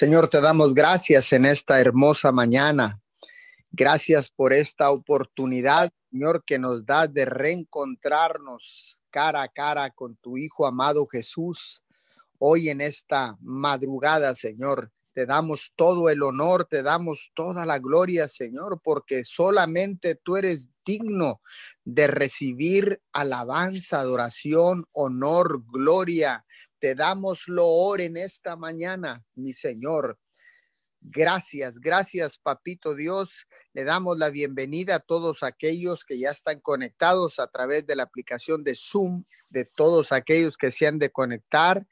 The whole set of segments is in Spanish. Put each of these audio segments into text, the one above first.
Señor, te damos gracias en esta hermosa mañana. Gracias por esta oportunidad, Señor, que nos das de reencontrarnos cara a cara con tu Hijo amado Jesús. Hoy en esta madrugada, Señor, te damos todo el honor, te damos toda la gloria, Señor, porque solamente tú eres digno de recibir alabanza, adoración, honor, gloria, te damos loor en esta mañana, mi Señor. Gracias, gracias, Papito Dios. Le damos la bienvenida a todos aquellos que ya están conectados a través de la aplicación de Zoom, de todos aquellos que se han de conectar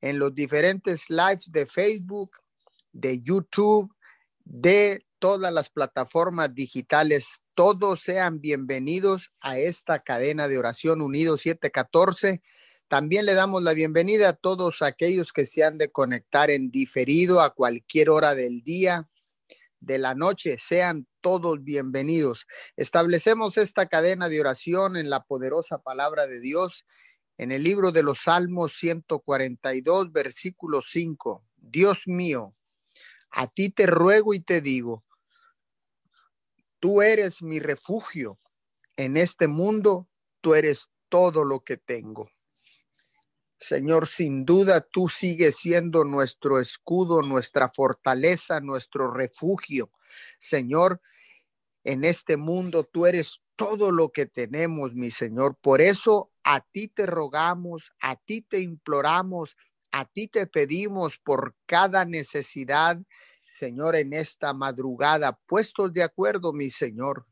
en los diferentes lives de Facebook, de YouTube, de todas las plataformas digitales. Todos sean bienvenidos a esta cadena de oración unido 714 también le damos la bienvenida a todos aquellos que se han de conectar en diferido a cualquier hora del día, de la noche. Sean todos bienvenidos. Establecemos esta cadena de oración en la poderosa palabra de Dios en el libro de los Salmos 142, versículo 5. Dios mío, a ti te ruego y te digo, tú eres mi refugio. En este mundo, tú eres todo lo que tengo. Señor, sin duda tú sigues siendo nuestro escudo, nuestra fortaleza, nuestro refugio. Señor, en este mundo tú eres todo lo que tenemos, mi Señor. Por eso a ti te rogamos, a ti te imploramos, a ti te pedimos por cada necesidad, Señor, en esta madrugada, puestos de acuerdo, mi Señor,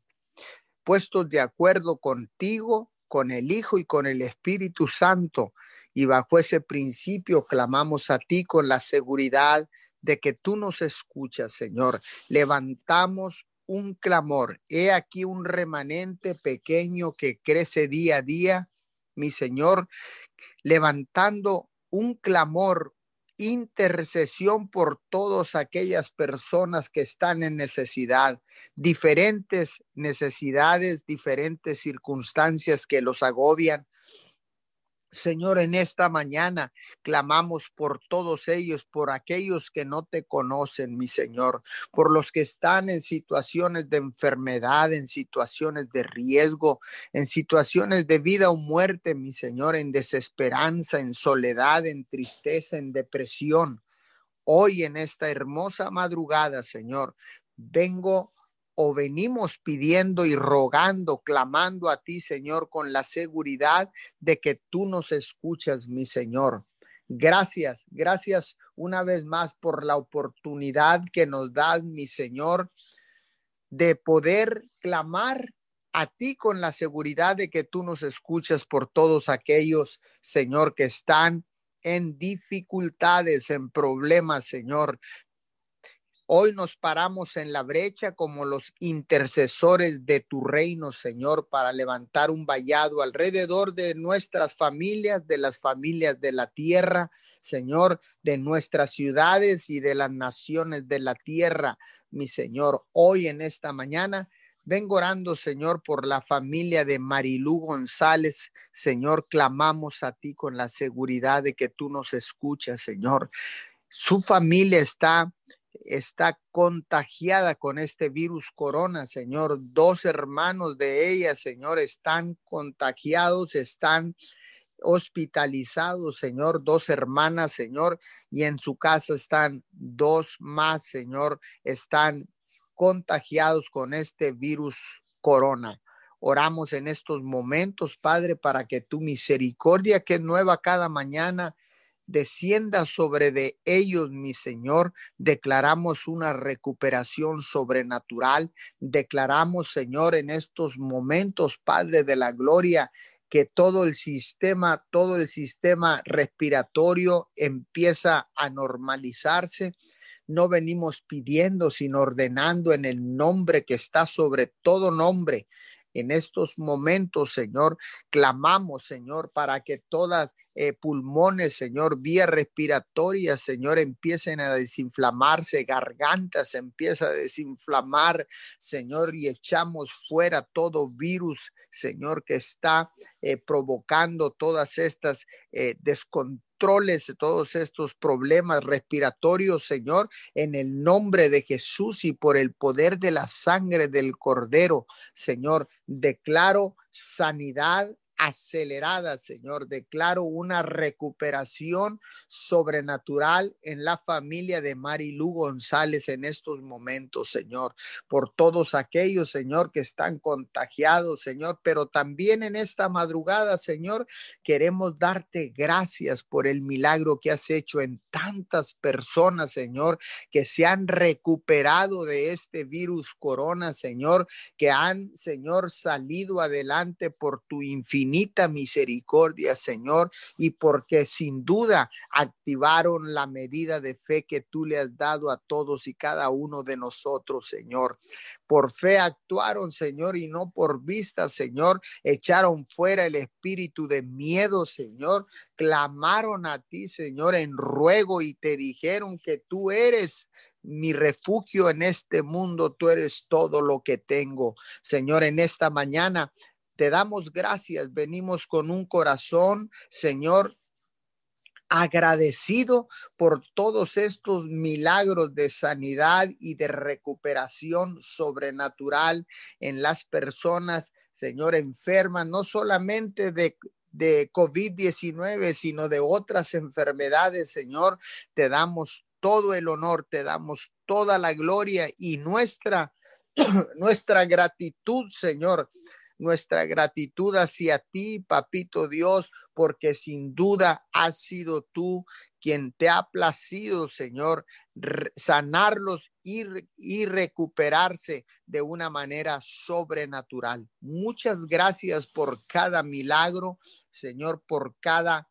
puestos de acuerdo contigo, con el Hijo y con el Espíritu Santo y bajo ese principio clamamos a ti con la seguridad de que tú nos escuchas, Señor. Levantamos un clamor. He aquí un remanente pequeño que crece día a día, mi Señor, levantando un clamor, intercesión por todas aquellas personas que están en necesidad, diferentes necesidades, diferentes circunstancias que los agobian, Señor, en esta mañana clamamos por todos ellos, por aquellos que no te conocen, mi Señor, por los que están en situaciones de enfermedad, en situaciones de riesgo, en situaciones de vida o muerte, mi Señor, en desesperanza, en soledad, en tristeza, en depresión. Hoy en esta hermosa madrugada, Señor, vengo o venimos pidiendo y rogando, clamando a ti, Señor, con la seguridad de que tú nos escuchas, mi Señor. Gracias, gracias una vez más por la oportunidad que nos das, mi Señor, de poder clamar a ti con la seguridad de que tú nos escuchas por todos aquellos, Señor, que están en dificultades, en problemas, Señor. Hoy nos paramos en la brecha como los intercesores de tu reino, Señor, para levantar un vallado alrededor de nuestras familias, de las familias de la tierra, Señor, de nuestras ciudades y de las naciones de la tierra, mi Señor. Hoy en esta mañana vengo orando, Señor, por la familia de Marilú González. Señor, clamamos a ti con la seguridad de que tú nos escuchas, Señor. Su familia está está contagiada con este virus corona, Señor. Dos hermanos de ella, Señor, están contagiados, están hospitalizados, Señor, dos hermanas, Señor, y en su casa están dos más, Señor, están contagiados con este virus corona. Oramos en estos momentos, Padre, para que tu misericordia, que es nueva cada mañana, descienda sobre de ellos, mi Señor. Declaramos una recuperación sobrenatural. Declaramos, Señor, en estos momentos, Padre de la Gloria, que todo el sistema, todo el sistema respiratorio empieza a normalizarse. No venimos pidiendo, sino ordenando en el nombre que está sobre todo nombre, en estos momentos, Señor, clamamos, Señor, para que todas eh, pulmones, Señor, vías respiratorias, Señor, empiecen a desinflamarse, gargantas empieza a desinflamar, Señor, y echamos fuera todo virus, Señor, que está eh, provocando todas estas eh, controles todos estos problemas respiratorios, Señor, en el nombre de Jesús y por el poder de la sangre del Cordero, Señor, declaro sanidad acelerada, Señor. Declaro una recuperación sobrenatural en la familia de Marilu González en estos momentos, Señor. Por todos aquellos, Señor, que están contagiados, Señor. Pero también en esta madrugada, Señor, queremos darte gracias por el milagro que has hecho en tantas personas, Señor, que se han recuperado de este virus corona, Señor, que han, Señor, salido adelante por tu infinito misericordia, Señor, y porque sin duda activaron la medida de fe que tú le has dado a todos y cada uno de nosotros, Señor. Por fe actuaron, Señor, y no por vista, Señor. Echaron fuera el espíritu de miedo, Señor. Clamaron a ti, Señor, en ruego y te dijeron que tú eres mi refugio en este mundo, tú eres todo lo que tengo. Señor, en esta mañana te damos gracias. Venimos con un corazón, Señor, agradecido por todos estos milagros de sanidad y de recuperación sobrenatural en las personas, Señor, enfermas, no solamente de, de COVID-19, sino de otras enfermedades, Señor. Te damos todo el honor, te damos toda la gloria y nuestra, nuestra gratitud, Señor nuestra gratitud hacia ti, papito Dios, porque sin duda has sido tú quien te ha placido, Señor, sanarlos y, y recuperarse de una manera sobrenatural. Muchas gracias por cada milagro, Señor, por cada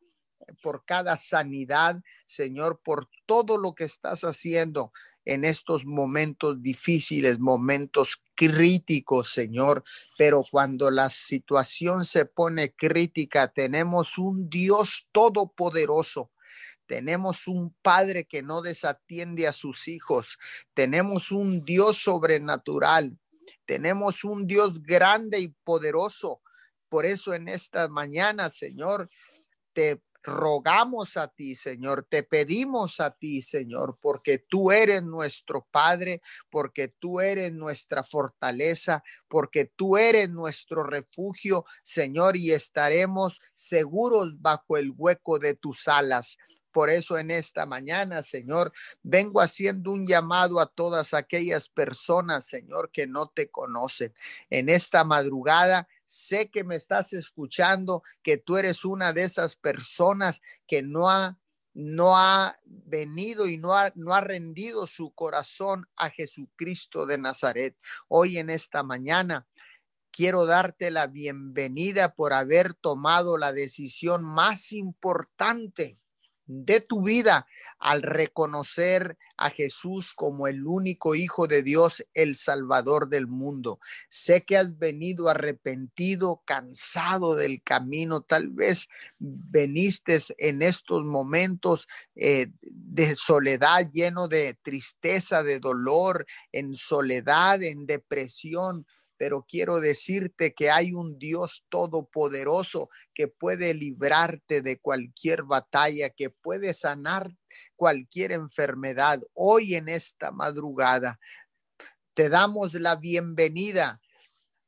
por cada sanidad, Señor, por todo lo que estás haciendo en estos momentos difíciles, momentos críticos, Señor. Pero cuando la situación se pone crítica, tenemos un Dios todopoderoso. Tenemos un Padre que no desatiende a sus hijos. Tenemos un Dios sobrenatural. Tenemos un Dios grande y poderoso. Por eso en esta mañana, Señor, te rogamos a ti, Señor, te pedimos a ti, Señor, porque tú eres nuestro Padre, porque tú eres nuestra fortaleza, porque tú eres nuestro refugio, Señor, y estaremos seguros bajo el hueco de tus alas. Por eso en esta mañana, Señor, vengo haciendo un llamado a todas aquellas personas, Señor, que no te conocen. En esta madrugada sé que me estás escuchando, que tú eres una de esas personas que no ha no ha venido y no ha, no ha rendido su corazón a Jesucristo de Nazaret. Hoy en esta mañana quiero darte la bienvenida por haber tomado la decisión más importante de tu vida al reconocer a Jesús como el único Hijo de Dios, el Salvador del mundo. Sé que has venido arrepentido, cansado del camino, tal vez veniste en estos momentos eh, de soledad, lleno de tristeza, de dolor, en soledad, en depresión pero quiero decirte que hay un Dios todopoderoso que puede librarte de cualquier batalla, que puede sanar cualquier enfermedad. Hoy en esta madrugada te damos la bienvenida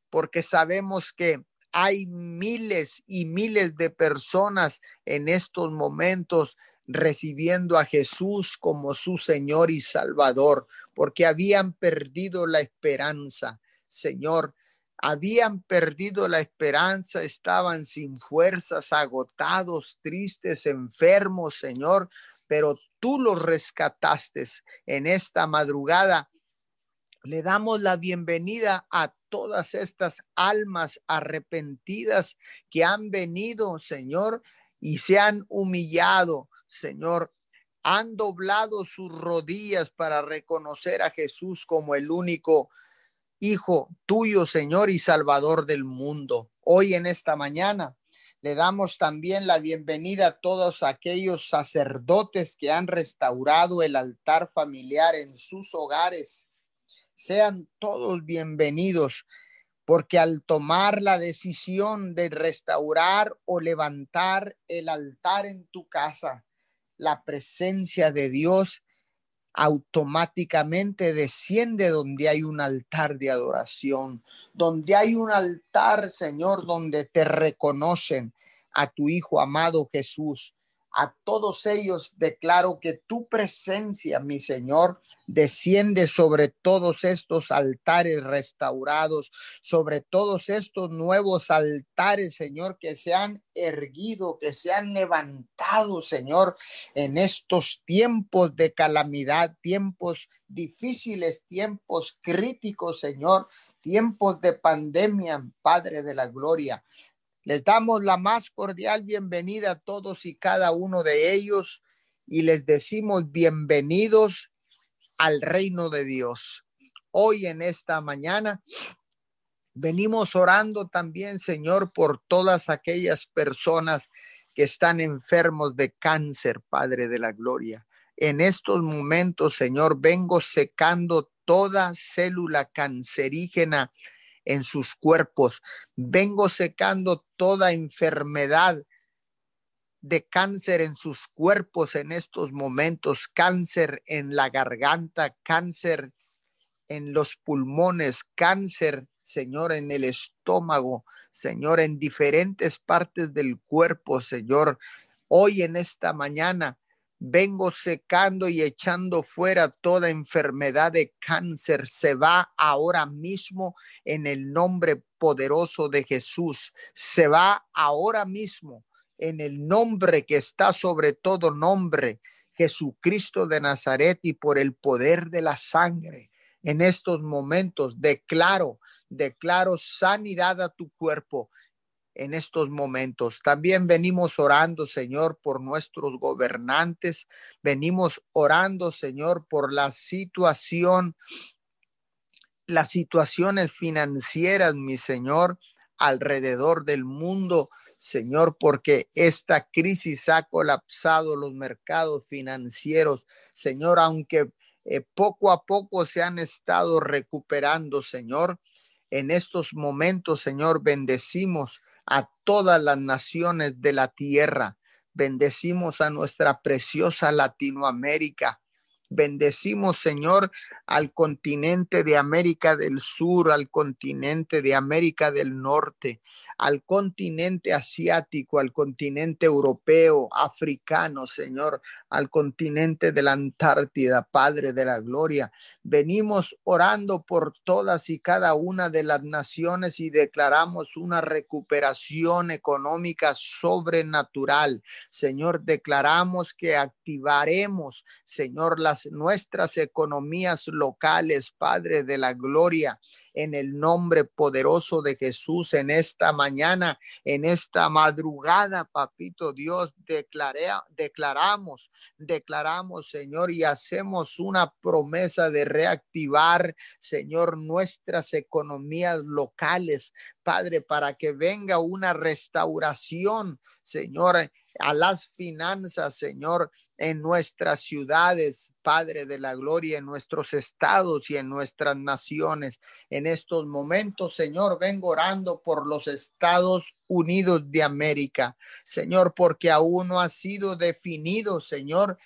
porque sabemos que hay miles y miles de personas en estos momentos recibiendo a Jesús como su Señor y Salvador, porque habían perdido la esperanza. Señor, habían perdido la esperanza, estaban sin fuerzas, agotados, tristes, enfermos, Señor, pero tú los rescataste en esta madrugada. Le damos la bienvenida a todas estas almas arrepentidas que han venido, Señor, y se han humillado, Señor, han doblado sus rodillas para reconocer a Jesús como el único Hijo tuyo, Señor y Salvador del mundo. Hoy en esta mañana le damos también la bienvenida a todos aquellos sacerdotes que han restaurado el altar familiar en sus hogares. Sean todos bienvenidos porque al tomar la decisión de restaurar o levantar el altar en tu casa, la presencia de Dios automáticamente desciende donde hay un altar de adoración, donde hay un altar, Señor, donde te reconocen a tu Hijo amado Jesús. A todos ellos declaro que tu presencia, mi Señor, desciende sobre todos estos altares restaurados, sobre todos estos nuevos altares, Señor, que se han erguido, que se han levantado, Señor, en estos tiempos de calamidad, tiempos difíciles, tiempos críticos, Señor, tiempos de pandemia, Padre de la Gloria. Les damos la más cordial bienvenida a todos y cada uno de ellos y les decimos bienvenidos al reino de Dios. Hoy en esta mañana venimos orando también, Señor, por todas aquellas personas que están enfermos de cáncer, Padre de la Gloria. En estos momentos, Señor, vengo secando toda célula cancerígena en sus cuerpos. Vengo secando toda enfermedad de cáncer en sus cuerpos en estos momentos, cáncer en la garganta, cáncer en los pulmones, cáncer, Señor, en el estómago, Señor, en diferentes partes del cuerpo, Señor. Hoy en esta mañana vengo secando y echando fuera toda enfermedad de cáncer. Se va ahora mismo en el nombre poderoso de Jesús. Se va ahora mismo en el nombre que está sobre todo nombre, Jesucristo de Nazaret y por el poder de la sangre. En estos momentos declaro, declaro sanidad a tu cuerpo en estos momentos. También venimos orando, Señor, por nuestros gobernantes. Venimos orando, Señor, por la situación, las situaciones financieras, mi Señor alrededor del mundo, Señor, porque esta crisis ha colapsado los mercados financieros, Señor, aunque eh, poco a poco se han estado recuperando, Señor. En estos momentos, Señor, bendecimos a todas las naciones de la tierra. Bendecimos a nuestra preciosa Latinoamérica. Bendecimos, Señor, al continente de América del Sur, al continente de América del Norte, al continente asiático, al continente europeo, africano, Señor, al continente de la Antártida, Padre de la Gloria. Venimos orando por todas y cada una de las naciones y declaramos una recuperación económica sobrenatural. Señor, declaramos que activaremos, Señor, las nuestras economías locales, Padre de la Gloria en el nombre poderoso de Jesús en esta mañana, en esta madrugada, papito Dios, declaré, declaramos, declaramos, Señor, y hacemos una promesa de reactivar, Señor, nuestras economías locales, Padre, para que venga una restauración, Señor, a las finanzas, Señor, en nuestras ciudades, Padre de la Gloria, en nuestros estados y en nuestras naciones. En estos momentos, Señor, vengo orando por los Estados Unidos de América, Señor, porque aún no ha sido definido, Señor,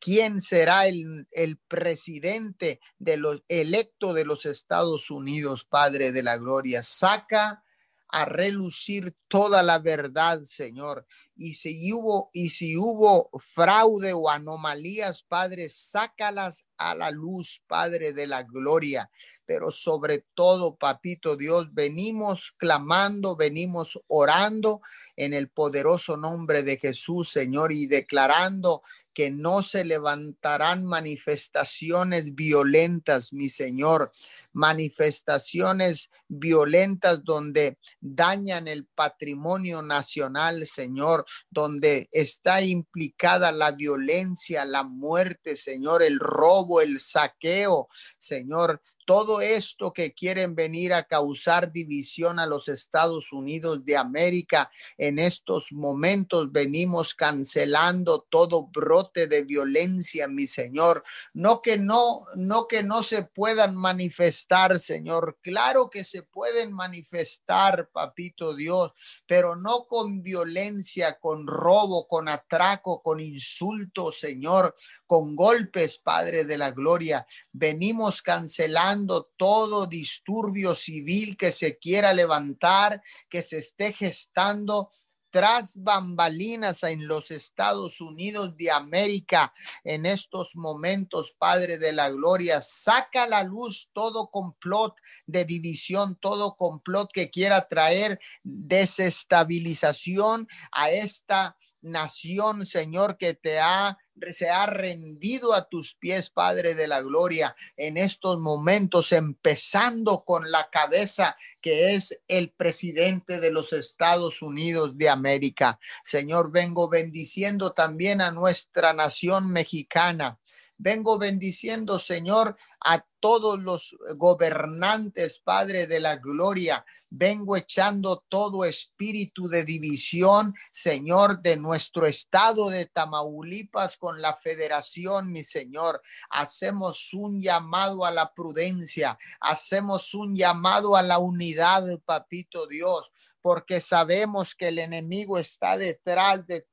quién será el, el, presidente de los electo de los Estados Unidos, Padre de la Gloria. Saca a relucir toda la verdad, Señor. Y si hubo y si hubo fraude o anomalías, Padre, sácalas a la luz, Padre de la gloria. Pero sobre todo, papito Dios, venimos clamando, venimos orando en el poderoso nombre de Jesús, Señor, y declarando que no se levantarán manifestaciones violentas, mi Señor, manifestaciones violentas donde dañan el patrimonio nacional, Señor, donde está implicada la violencia, la muerte, Señor, el robo, el saqueo, Señor, todo esto que quieren venir a causar división a los Estados Unidos de América, en estos momentos venimos cancelando todo brote de violencia, mi Señor. No que no, no que no se puedan manifestar, Señor. Claro que se pueden manifestar, papito Dios, pero no con violencia, con robo, con atraco, con insulto, Señor, con golpes, Padre de la Gloria. Venimos cancelando todo disturbio civil que se quiera levantar, que se esté gestando tras bambalinas en los Estados Unidos de América en estos momentos, Padre de la Gloria. Saca a la luz todo complot de división, todo complot que quiera traer desestabilización a esta nación, Señor, que te ha se ha rendido a tus pies, Padre de la Gloria, en estos momentos, empezando con la cabeza que es el presidente de los Estados Unidos de América. Señor, vengo bendiciendo también a nuestra nación mexicana. Vengo bendiciendo, Señor, a todos los gobernantes, Padre de la Gloria. Vengo echando todo espíritu de división, Señor, de nuestro estado de Tamaulipas con la federación, mi Señor. Hacemos un llamado a la prudencia, hacemos un llamado a la unidad, papito Dios porque sabemos que el enemigo está detrás de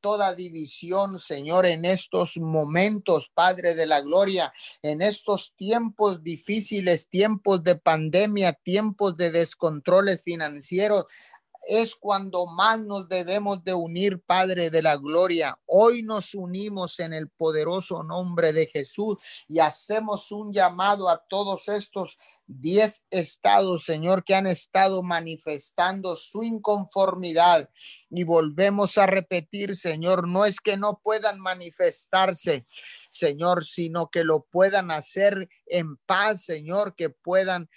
toda división, Señor, en estos momentos, Padre de la Gloria, en estos tiempos difíciles, tiempos de pandemia, tiempos de descontroles financieros es cuando más nos debemos de unir, Padre de la Gloria. Hoy nos unimos en el poderoso nombre de Jesús y hacemos un llamado a todos estos diez estados, Señor, que han estado manifestando su inconformidad. Y volvemos a repetir, Señor, no es que no puedan manifestarse, Señor, sino que lo puedan hacer en paz, Señor, que puedan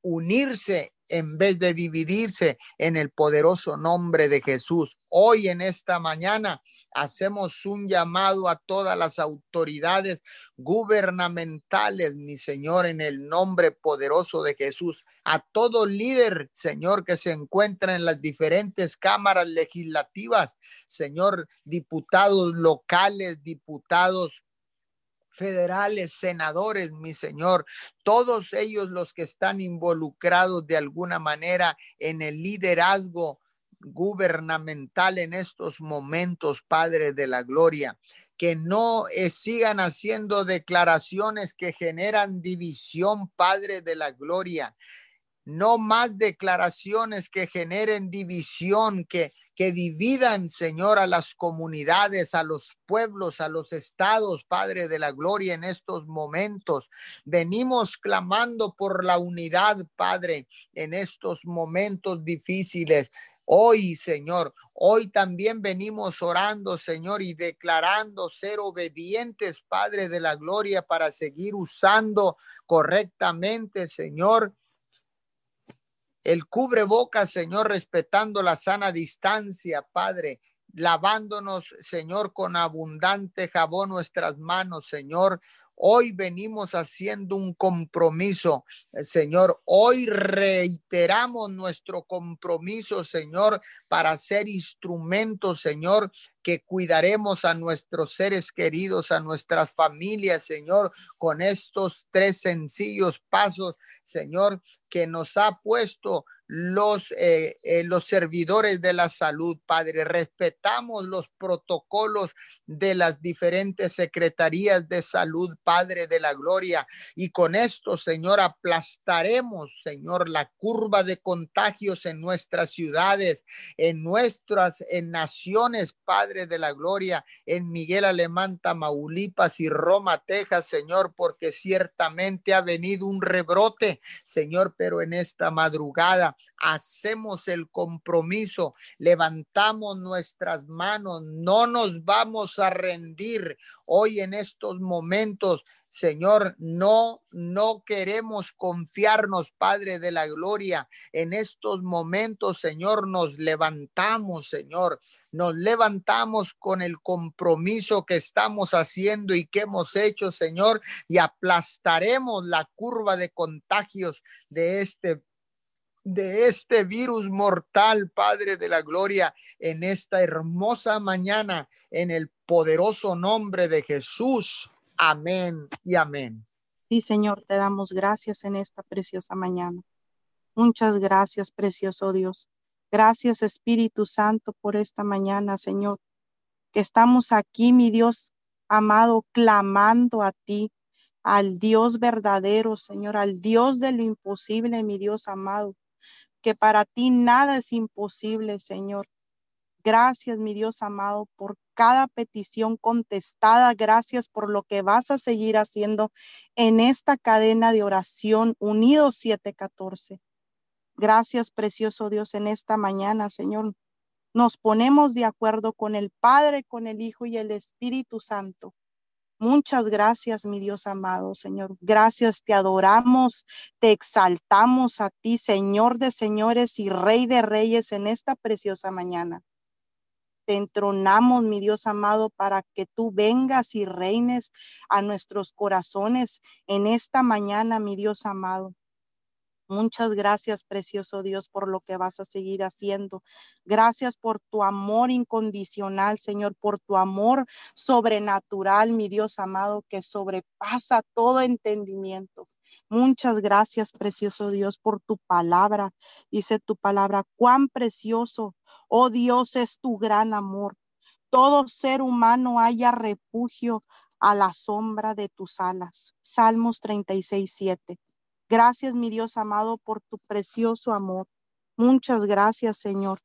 unirse en vez de dividirse en el poderoso nombre de Jesús. Hoy en esta mañana hacemos un llamado a todas las autoridades gubernamentales, mi Señor, en el nombre poderoso de Jesús, a todo líder, Señor, que se encuentra en las diferentes cámaras legislativas, Señor, diputados locales, diputados federales, senadores, mi Señor, todos ellos los que están involucrados de alguna manera en el liderazgo gubernamental en estos momentos, Padre de la Gloria que no eh, sigan haciendo declaraciones que generan división, Padre de la Gloria. No más declaraciones que generen división, que, que dividan, Señor, a las comunidades, a los pueblos, a los estados, Padre de la Gloria, en estos momentos. Venimos clamando por la unidad, Padre, en estos momentos difíciles. Hoy, Señor, hoy también venimos orando, Señor, y declarando ser obedientes, Padre de la Gloria, para seguir usando correctamente, Señor, el cubreboca, Señor, respetando la sana distancia, Padre, lavándonos, Señor, con abundante jabón nuestras manos, Señor. Hoy venimos haciendo un compromiso, eh, Señor. Hoy reiteramos nuestro compromiso, Señor, para ser instrumentos, Señor, que cuidaremos a nuestros seres queridos, a nuestras familias, Señor, con estos tres sencillos pasos, Señor, que nos ha puesto los, eh, eh, los servidores de la salud, Padre. Respetamos los protocolos de las diferentes secretarías de salud, Padre de la Gloria. Y con esto, Señor, aplastaremos, Señor, la curva de contagios en nuestras ciudades, en nuestras en naciones, Padre de la Gloria, en Miguel Alemán, Tamaulipas y Roma, Texas, Señor, porque ciertamente ha venido un rebrote, Señor, pero en esta madrugada hacemos el compromiso, levantamos nuestras manos, no nos vamos a rendir hoy en estos momentos. Señor, no, no queremos confiarnos, Padre de la Gloria. En estos momentos, Señor, nos levantamos, Señor. Nos levantamos con el compromiso que estamos haciendo y que hemos hecho, Señor, y aplastaremos la curva de contagios de este de este virus mortal, Padre de la Gloria, en esta hermosa mañana, en el poderoso nombre de Jesús. Amén y amén. Sí, Señor, te damos gracias en esta preciosa mañana. Muchas gracias, precioso Dios. Gracias, Espíritu Santo, por esta mañana, Señor, que estamos aquí, mi Dios amado, clamando a ti, al Dios verdadero, Señor, al Dios de lo imposible, mi Dios amado, que para ti nada es imposible, Señor. Gracias, mi Dios amado, por cada petición contestada. Gracias por lo que vas a seguir haciendo en esta cadena de oración unidos 714. Gracias, precioso Dios, en esta mañana, Señor. Nos ponemos de acuerdo con el Padre, con el Hijo y el Espíritu Santo Muchas gracias, mi Dios amado, Señor. Gracias, te adoramos, te exaltamos a ti, Señor de señores y Rey de reyes en esta preciosa mañana. Te entronamos, mi Dios amado, para que tú vengas y reines a nuestros corazones en esta mañana, mi Dios amado. Muchas gracias, precioso Dios, por lo que vas a seguir haciendo. Gracias por tu amor incondicional, Señor, por tu amor sobrenatural, mi Dios amado, que sobrepasa todo entendimiento. Muchas gracias, precioso Dios, por tu palabra. Dice tu palabra, cuán precioso, oh Dios, es tu gran amor. Todo ser humano haya refugio a la sombra de tus alas. Salmos 36, 7. Gracias, mi Dios amado, por tu precioso amor. Muchas gracias, Señor.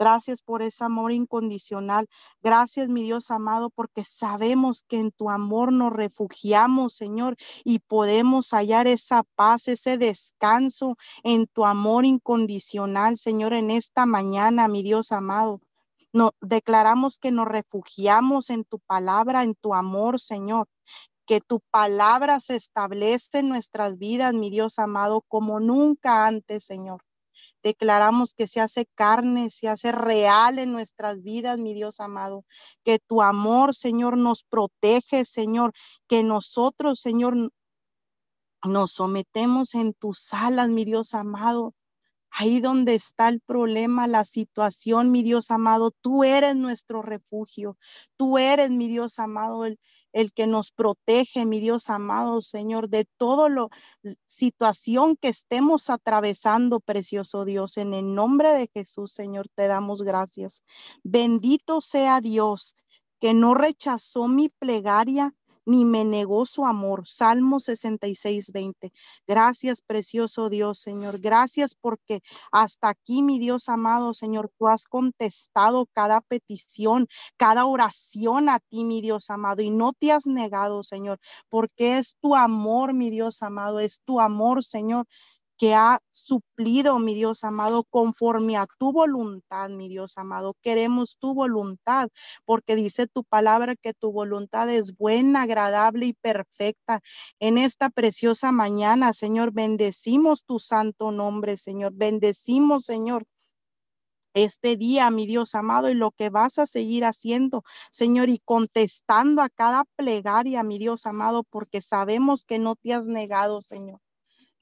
Gracias por ese amor incondicional. Gracias, mi Dios amado, porque sabemos que en tu amor nos refugiamos, Señor, y podemos hallar esa paz, ese descanso en tu amor incondicional, Señor, en esta mañana, mi Dios amado. No, declaramos que nos refugiamos en tu palabra, en tu amor, Señor que tu palabra se establece en nuestras vidas, mi Dios amado, como nunca antes, Señor. Declaramos que se hace carne, se hace real en nuestras vidas, mi Dios amado. Que tu amor, Señor, nos protege, Señor. Que nosotros, Señor, nos sometemos en tus alas, mi Dios amado. Ahí donde está el problema, la situación, mi Dios amado, tú eres nuestro refugio. Tú eres, mi Dios amado, el, el que nos protege, mi Dios amado, Señor, de todo lo situación que estemos atravesando, precioso Dios. En el nombre de Jesús, Señor, te damos gracias. Bendito sea Dios que no rechazó mi plegaria ni me negó su amor. Salmo 66, 20. Gracias, precioso Dios, Señor. Gracias porque hasta aquí, mi Dios amado, Señor, tú has contestado cada petición, cada oración a ti, mi Dios amado, y no te has negado, Señor, porque es tu amor, mi Dios amado, es tu amor, Señor que ha suplido, mi Dios amado, conforme a tu voluntad, mi Dios amado. Queremos tu voluntad, porque dice tu palabra que tu voluntad es buena, agradable y perfecta. En esta preciosa mañana, Señor, bendecimos tu santo nombre, Señor. Bendecimos, Señor, este día, mi Dios amado, y lo que vas a seguir haciendo, Señor, y contestando a cada plegaria, mi Dios amado, porque sabemos que no te has negado, Señor.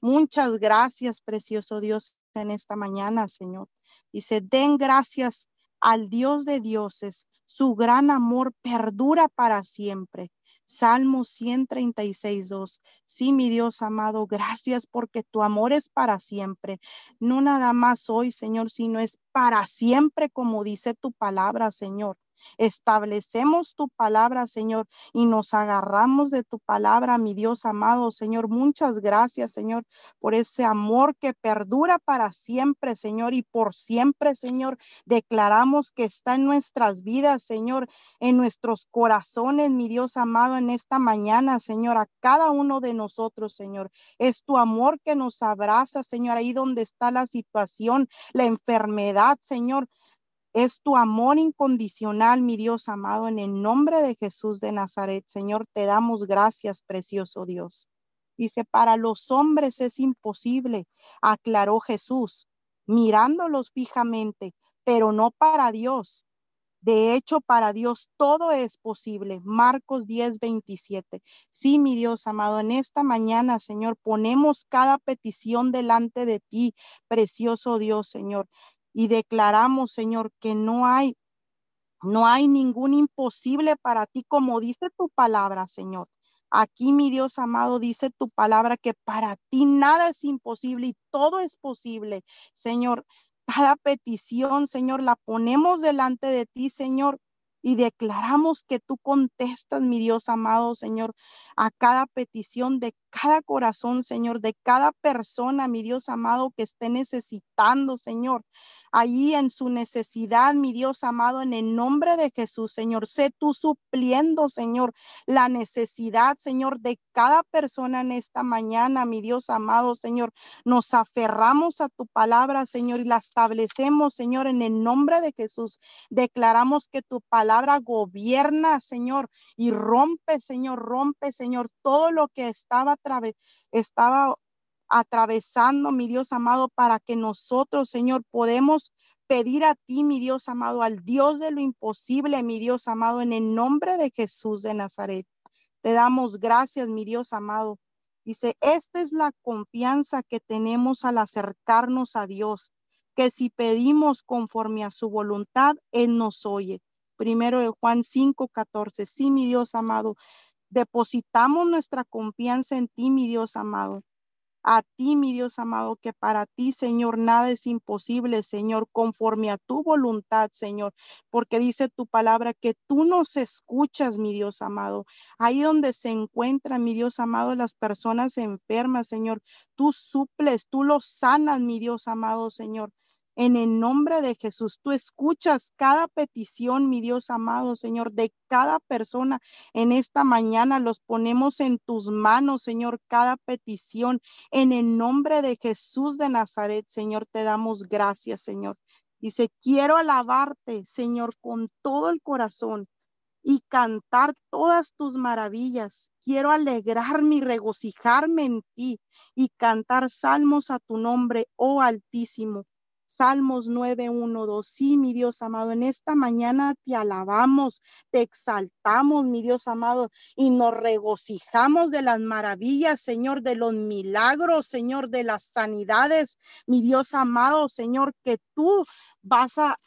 Muchas gracias, precioso Dios, en esta mañana, Señor. Dice, den gracias al Dios de dioses. Su gran amor perdura para siempre. Salmo 136, 2. Sí, mi Dios amado, gracias porque tu amor es para siempre. No nada más hoy, Señor, sino es para siempre, como dice tu palabra, Señor. Establecemos tu palabra, Señor, y nos agarramos de tu palabra, mi Dios amado, Señor. Muchas gracias, Señor, por ese amor que perdura para siempre, Señor, y por siempre, Señor, declaramos que está en nuestras vidas, Señor, en nuestros corazones, mi Dios amado, en esta mañana, Señor, a cada uno de nosotros, Señor. Es tu amor que nos abraza, Señor, ahí donde está la situación, la enfermedad, Señor. Es tu amor incondicional, mi Dios amado, en el nombre de Jesús de Nazaret. Señor, te damos gracias, precioso Dios. Dice, para los hombres es imposible, aclaró Jesús, mirándolos fijamente, pero no para Dios. De hecho, para Dios todo es posible. Marcos 10, 27. Sí, mi Dios amado, en esta mañana, Señor, ponemos cada petición delante de ti, precioso Dios, Señor, y declaramos, Señor, que no hay, no hay ningún imposible para ti, como dice tu palabra, Señor. Aquí, mi Dios amado, dice tu palabra que para ti nada es imposible y todo es posible. Señor, cada petición, Señor, la ponemos delante de ti, Señor, y declaramos que tú contestas, mi Dios amado, Señor, a cada petición de cada corazón, Señor, de cada persona, mi Dios amado, que esté necesitando, Señor. Allí en su necesidad, mi Dios amado, en el nombre de Jesús, Señor, sé tú supliendo, Señor, la necesidad, Señor, de cada persona en esta mañana, mi Dios amado, Señor. Nos aferramos a tu palabra, Señor, y la establecemos, Señor, en el nombre de Jesús. Declaramos que tu palabra gobierna, Señor, y rompe, Señor, rompe, Señor, todo lo que estaba estaba atravesando, mi Dios amado, para que nosotros, Señor, podemos pedir a ti, mi Dios amado, al Dios de lo imposible, mi Dios amado, en el nombre de Jesús de Nazaret. Te damos gracias, mi Dios amado. Dice, esta es la confianza que tenemos al acercarnos a Dios, que si pedimos conforme a su voluntad, Él nos oye. Primero de Juan 5, 14. Sí, mi Dios amado, Depositamos nuestra confianza en ti, mi Dios amado. A ti, mi Dios amado, que para ti, Señor, nada es imposible, Señor, conforme a tu voluntad, Señor, porque dice tu palabra que tú nos escuchas, mi Dios amado. Ahí donde se encuentran, mi Dios amado, las personas enfermas, Señor, tú suples, tú los sanas, mi Dios amado, Señor. En el nombre de Jesús, tú escuchas cada petición, mi Dios amado, Señor, de cada persona en esta mañana. Los ponemos en tus manos, Señor, cada petición. En el nombre de Jesús de Nazaret, Señor, te damos gracias, Señor. Dice, quiero alabarte, Señor, con todo el corazón y cantar todas tus maravillas. Quiero alegrarme y regocijarme en ti y cantar salmos a tu nombre, oh Altísimo. Salmos 9, 1, 2. Sí, mi Dios amado, en esta mañana te alabamos, te exaltamos, mi Dios amado, y nos regocijamos de las maravillas, Señor, de los milagros, Señor, de las sanidades, mi Dios amado, Señor, que tú vas a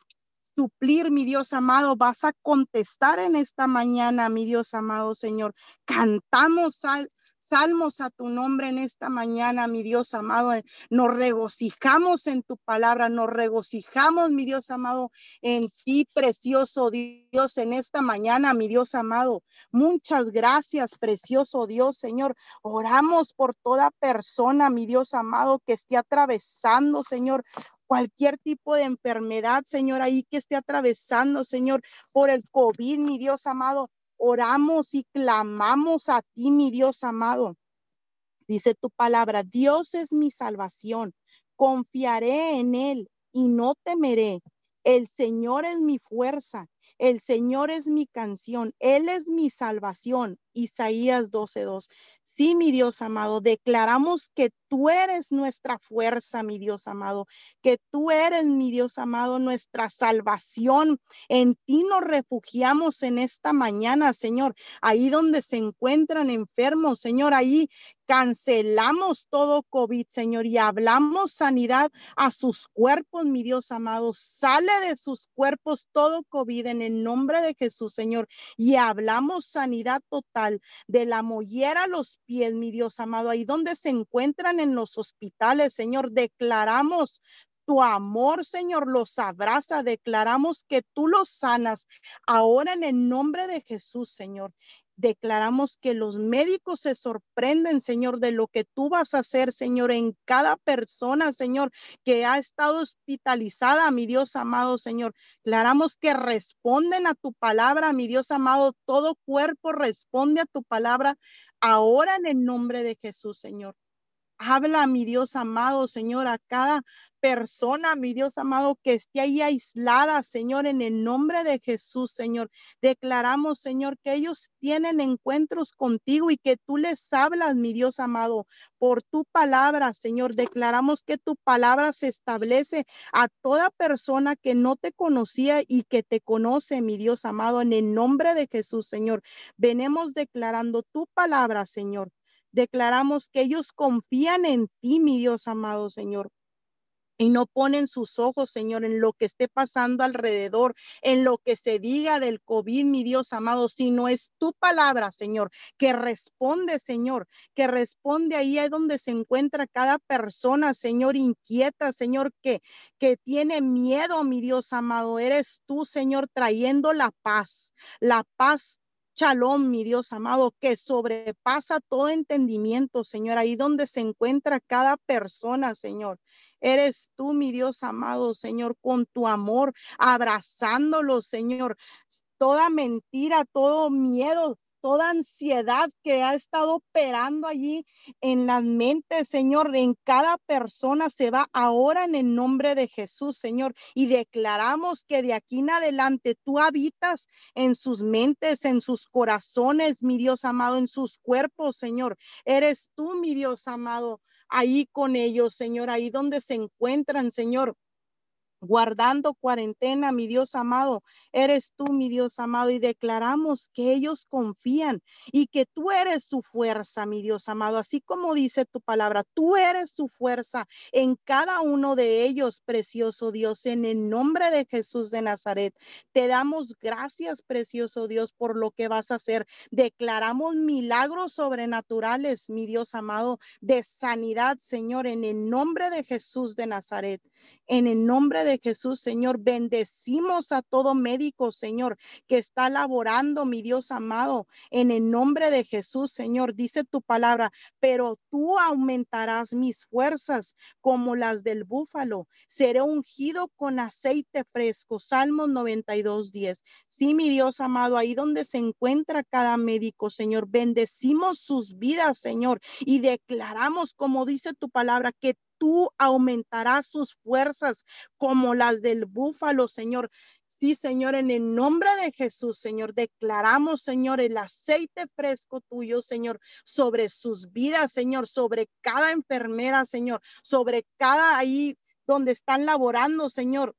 suplir, mi Dios amado, vas a contestar en esta mañana, mi Dios amado Señor. Cantamos al, salmos a tu nombre en esta mañana, mi Dios amado. Nos regocijamos en tu palabra, nos regocijamos, mi Dios amado, en ti, precioso Dios, en esta mañana, mi Dios amado. Muchas gracias, precioso Dios, Señor. Oramos por toda persona, mi Dios amado, que esté atravesando, Señor, cualquier tipo de enfermedad, Señor, ahí que esté atravesando, Señor, por el COVID, mi Dios amado oramos y clamamos a ti, mi Dios amado. Dice tu palabra, Dios es mi salvación, confiaré en Él y no temeré. El Señor es mi fuerza, el Señor es mi canción, Él es mi salvación. Isaías 12:2. Sí, mi Dios amado, declaramos que tú eres nuestra fuerza, mi Dios amado, que tú eres, mi Dios amado, nuestra salvación. En ti nos refugiamos en esta mañana, Señor. Ahí donde se encuentran enfermos, Señor, ahí cancelamos todo COVID, Señor, y hablamos sanidad a sus cuerpos, mi Dios amado. Sale de sus cuerpos todo COVID en el nombre de Jesús, Señor, y hablamos sanidad total de la mollera a los pies, mi Dios amado, ahí donde se encuentran en los hospitales, Señor, declaramos Tu amor, Señor, los abraza. Declaramos que tú los sanas ahora en el nombre de Jesús, Señor declaramos que los médicos se sorprenden, Señor, de lo que tú vas a hacer, Señor, en cada persona, Señor, que ha estado hospitalizada, mi Dios amado, Señor. Declaramos que responden a tu palabra, mi Dios amado. Todo cuerpo responde a tu palabra ahora en el nombre de Jesús, Señor. Habla, mi Dios amado, Señor, a cada persona, mi Dios amado, que esté ahí aislada, Señor, en el nombre de Jesús, Señor. Declaramos, Señor, que ellos tienen encuentros contigo y que tú les hablas, mi Dios amado, por tu palabra, Señor. Declaramos que tu palabra se establece a toda persona que no te conocía y que te conoce, mi Dios amado, en el nombre de Jesús, Señor. Venemos declarando tu palabra, Señor declaramos que ellos confían en ti, mi Dios amado Señor. Y no ponen sus ojos, Señor, en lo que esté pasando alrededor, en lo que se diga del COVID, mi Dios amado, sino es tu palabra, Señor, que responde, Señor, que responde ahí es donde se encuentra cada persona, Señor, inquieta, Señor, que, que tiene miedo, mi Dios amado. Eres tú, Señor, trayendo la paz, la paz Shalom, mi Dios amado, que sobrepasa todo entendimiento, Señor, ahí donde se encuentra cada persona, Señor. Eres tú, mi Dios amado, Señor, con tu amor, abrazándolo, Señor. Toda mentira, todo miedo, toda ansiedad que ha estado operando allí en las mentes, Señor, en cada persona se va ahora en el nombre de Jesús, Señor. Y declaramos que de aquí en adelante tú habitas en sus mentes, en sus corazones, mi Dios amado, en sus cuerpos, Señor. Eres tú, mi Dios amado, ahí con ellos, Señor, ahí donde se encuentran, Señor guardando cuarentena, mi Dios amado. Eres tú, mi Dios amado, y declaramos que ellos confían y que tú eres su fuerza, mi Dios amado. Así como dice tu palabra, tú eres su fuerza en cada uno de ellos, precioso Dios, en el nombre de Jesús de Nazaret. Te damos gracias, precioso Dios, por lo que vas a hacer. Declaramos milagros sobrenaturales, mi Dios amado, de sanidad, Señor, en el nombre de Jesús de Nazaret. En el nombre de Jesús, Señor, bendecimos a todo médico, Señor, que está laborando, mi Dios amado. En el nombre de Jesús, Señor, dice tu palabra, pero tú aumentarás mis fuerzas como las del búfalo. Seré ungido con aceite fresco. Salmos 92, 10. Sí, mi Dios amado, ahí donde se encuentra cada médico, Señor, bendecimos sus vidas, Señor, y declaramos, como dice tu palabra, que tú aumentarás sus fuerzas como las del búfalo, Señor. Sí, Señor, en el nombre de Jesús, Señor, declaramos, Señor, el aceite fresco tuyo, Señor, sobre sus vidas, Señor, sobre cada enfermera, Señor, sobre cada ahí donde están laborando, Señor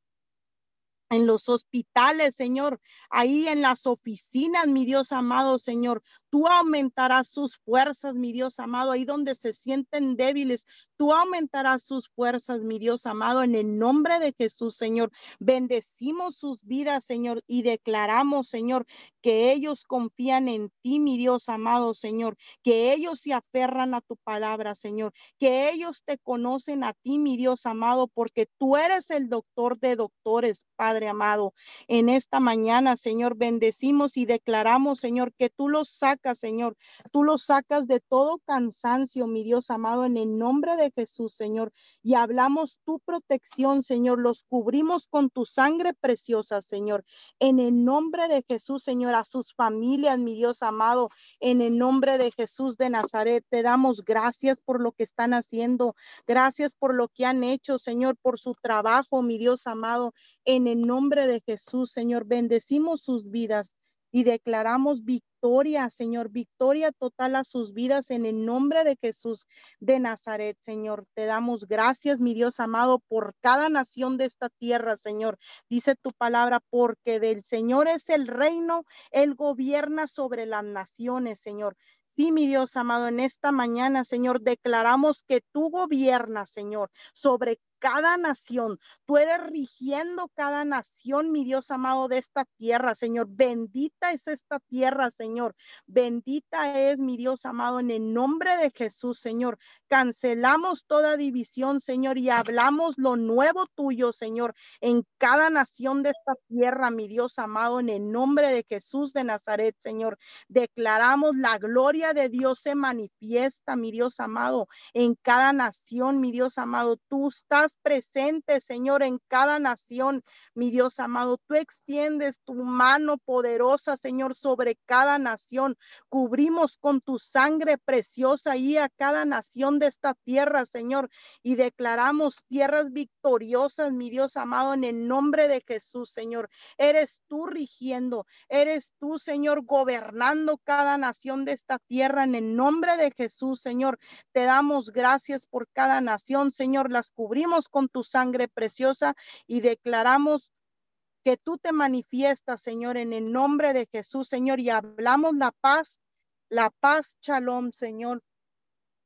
en los hospitales, Señor, ahí en las oficinas, mi Dios amado, Señor. Tú aumentarás sus fuerzas, mi Dios amado, ahí donde se sienten débiles. Tú aumentarás sus fuerzas, mi Dios amado, en el nombre de Jesús, Señor. Bendecimos sus vidas, Señor, y declaramos, Señor, que ellos confían en ti, mi Dios amado, Señor, que ellos se aferran a tu palabra, Señor, que ellos te conocen a ti, mi Dios amado, porque tú eres el doctor de doctores, Padre amado. En esta mañana, Señor, bendecimos y declaramos, Señor, que tú los Señor. Tú los sacas de todo cansancio, mi Dios amado, en el nombre de Jesús, Señor. Y hablamos tu protección, Señor. Los cubrimos con tu sangre preciosa, Señor. En el nombre de Jesús, Señor, a sus familias, mi Dios amado. En el nombre de Jesús de Nazaret, te damos gracias por lo que están haciendo. Gracias por lo que han hecho, Señor, por su trabajo, mi Dios amado. En el nombre de Jesús, Señor, bendecimos sus vidas y declaramos victoria, Señor, victoria total a sus vidas en el nombre de Jesús de Nazaret, Señor. Te damos gracias, mi Dios amado, por cada nación de esta tierra, Señor. Dice tu palabra, porque del Señor es el reino, Él gobierna sobre las naciones, Señor. Sí, mi Dios amado, en esta mañana, Señor, declaramos que tú gobiernas, Señor, sobre cada nación. Tú eres rigiendo cada nación, mi Dios amado, de esta tierra, Señor. Bendita es esta tierra, Señor. Bendita es, mi Dios amado, en el nombre de Jesús, Señor. Cancelamos toda división, Señor, y hablamos lo nuevo tuyo, Señor, en cada nación de esta tierra, mi Dios amado, en el nombre de Jesús de Nazaret, Señor. Declaramos la gloria de Dios se manifiesta, mi Dios amado, en cada nación, mi Dios amado. Tú estás presente, Señor, en cada nación, mi Dios amado. Tú extiendes tu mano poderosa, Señor, sobre cada nación. Cubrimos con tu sangre preciosa y a cada nación de esta tierra, Señor, y declaramos tierras victoriosas, mi Dios amado, en el nombre de Jesús, Señor. Eres tú rigiendo, eres tú, Señor, gobernando cada nación de esta tierra en el nombre de Jesús, Señor. Te damos gracias por cada nación, Señor. Las cubrimos con tu sangre preciosa y declaramos que tú te manifiestas, Señor, en el nombre de Jesús, Señor, y hablamos la paz, la paz, shalom, Señor,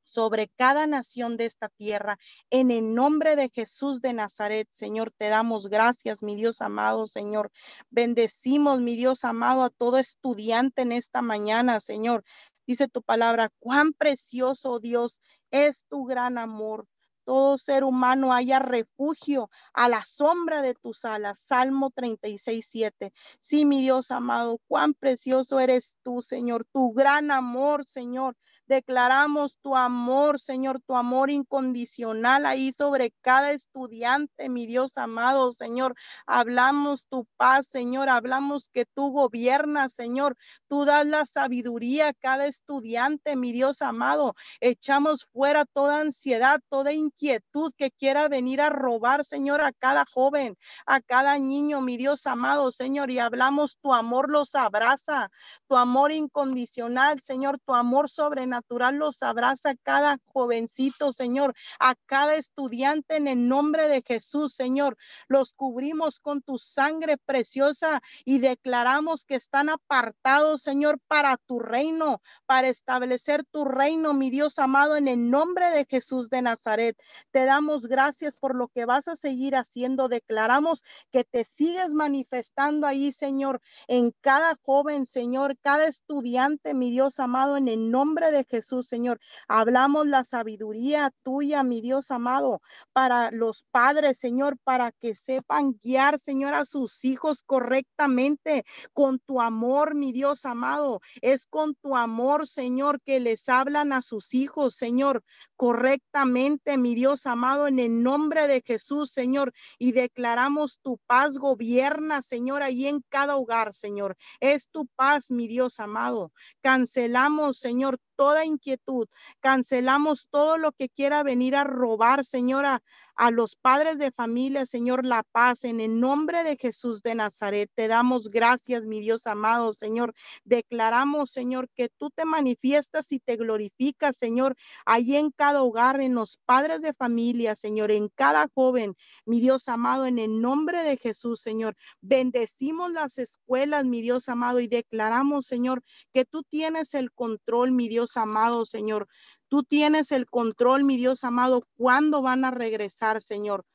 sobre cada nación de esta tierra. En el nombre de Jesús de Nazaret, Señor, te damos gracias, mi Dios amado, Señor. Bendecimos, mi Dios amado, a todo estudiante en esta mañana, Señor. Dice tu palabra, cuán precioso, Dios, es tu gran amor todo ser humano haya refugio a la sombra de tus alas. Salmo 36, 7. Sí, mi Dios amado, cuán precioso eres tú, Señor, tu gran amor, Señor. Declaramos tu amor, Señor, tu amor incondicional ahí sobre cada estudiante, mi Dios amado, Señor. Hablamos tu paz, Señor. Hablamos que tú gobiernas, Señor. Tú das la sabiduría a cada estudiante, mi Dios amado. Echamos fuera toda ansiedad, toda inquietud que quiera venir a robar, Señor, a cada joven, a cada niño, mi Dios amado, Señor. Y hablamos tu amor los abraza, tu amor incondicional, Señor, tu amor sobrenatural natural los abraza cada jovencito, Señor, a cada estudiante en el nombre de Jesús, Señor. Los cubrimos con tu sangre preciosa y declaramos que están apartados, Señor, para tu reino, para establecer tu reino, mi Dios amado, en el nombre de Jesús de Nazaret. Te damos gracias por lo que vas a seguir haciendo. Declaramos que te sigues manifestando ahí, Señor, en cada joven, Señor, cada estudiante, mi Dios amado, en el nombre de Jesús, Señor. Hablamos la sabiduría tuya, mi Dios amado, para los padres, Señor, para que sepan guiar, Señor, a sus hijos correctamente con tu amor, mi Dios amado. Es con tu amor, Señor, que les hablan a sus hijos, Señor, correctamente, mi Dios amado, en el nombre de Jesús, Señor. Y declaramos tu paz gobierna, Señor, ahí en cada hogar, Señor. Es tu paz, mi Dios amado. Cancelamos, Señor, toda inquietud, cancelamos todo lo que quiera venir a robar, Señora, a los padres de familia, Señor, la paz. En el nombre de Jesús de Nazaret, te damos gracias, mi Dios amado, Señor. Declaramos, Señor, que tú te manifiestas y te glorificas, Señor, ahí en cada hogar, en los padres de familia, Señor, en cada joven, mi Dios amado, en el nombre de Jesús, Señor. Bendecimos las escuelas, mi Dios amado, y declaramos, Señor, que tú tienes el control, mi Dios amado, Señor. Tú tienes el control, mi Dios amado, cuándo van a regresar, Señor.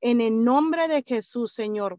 En el nombre de Jesús, Señor.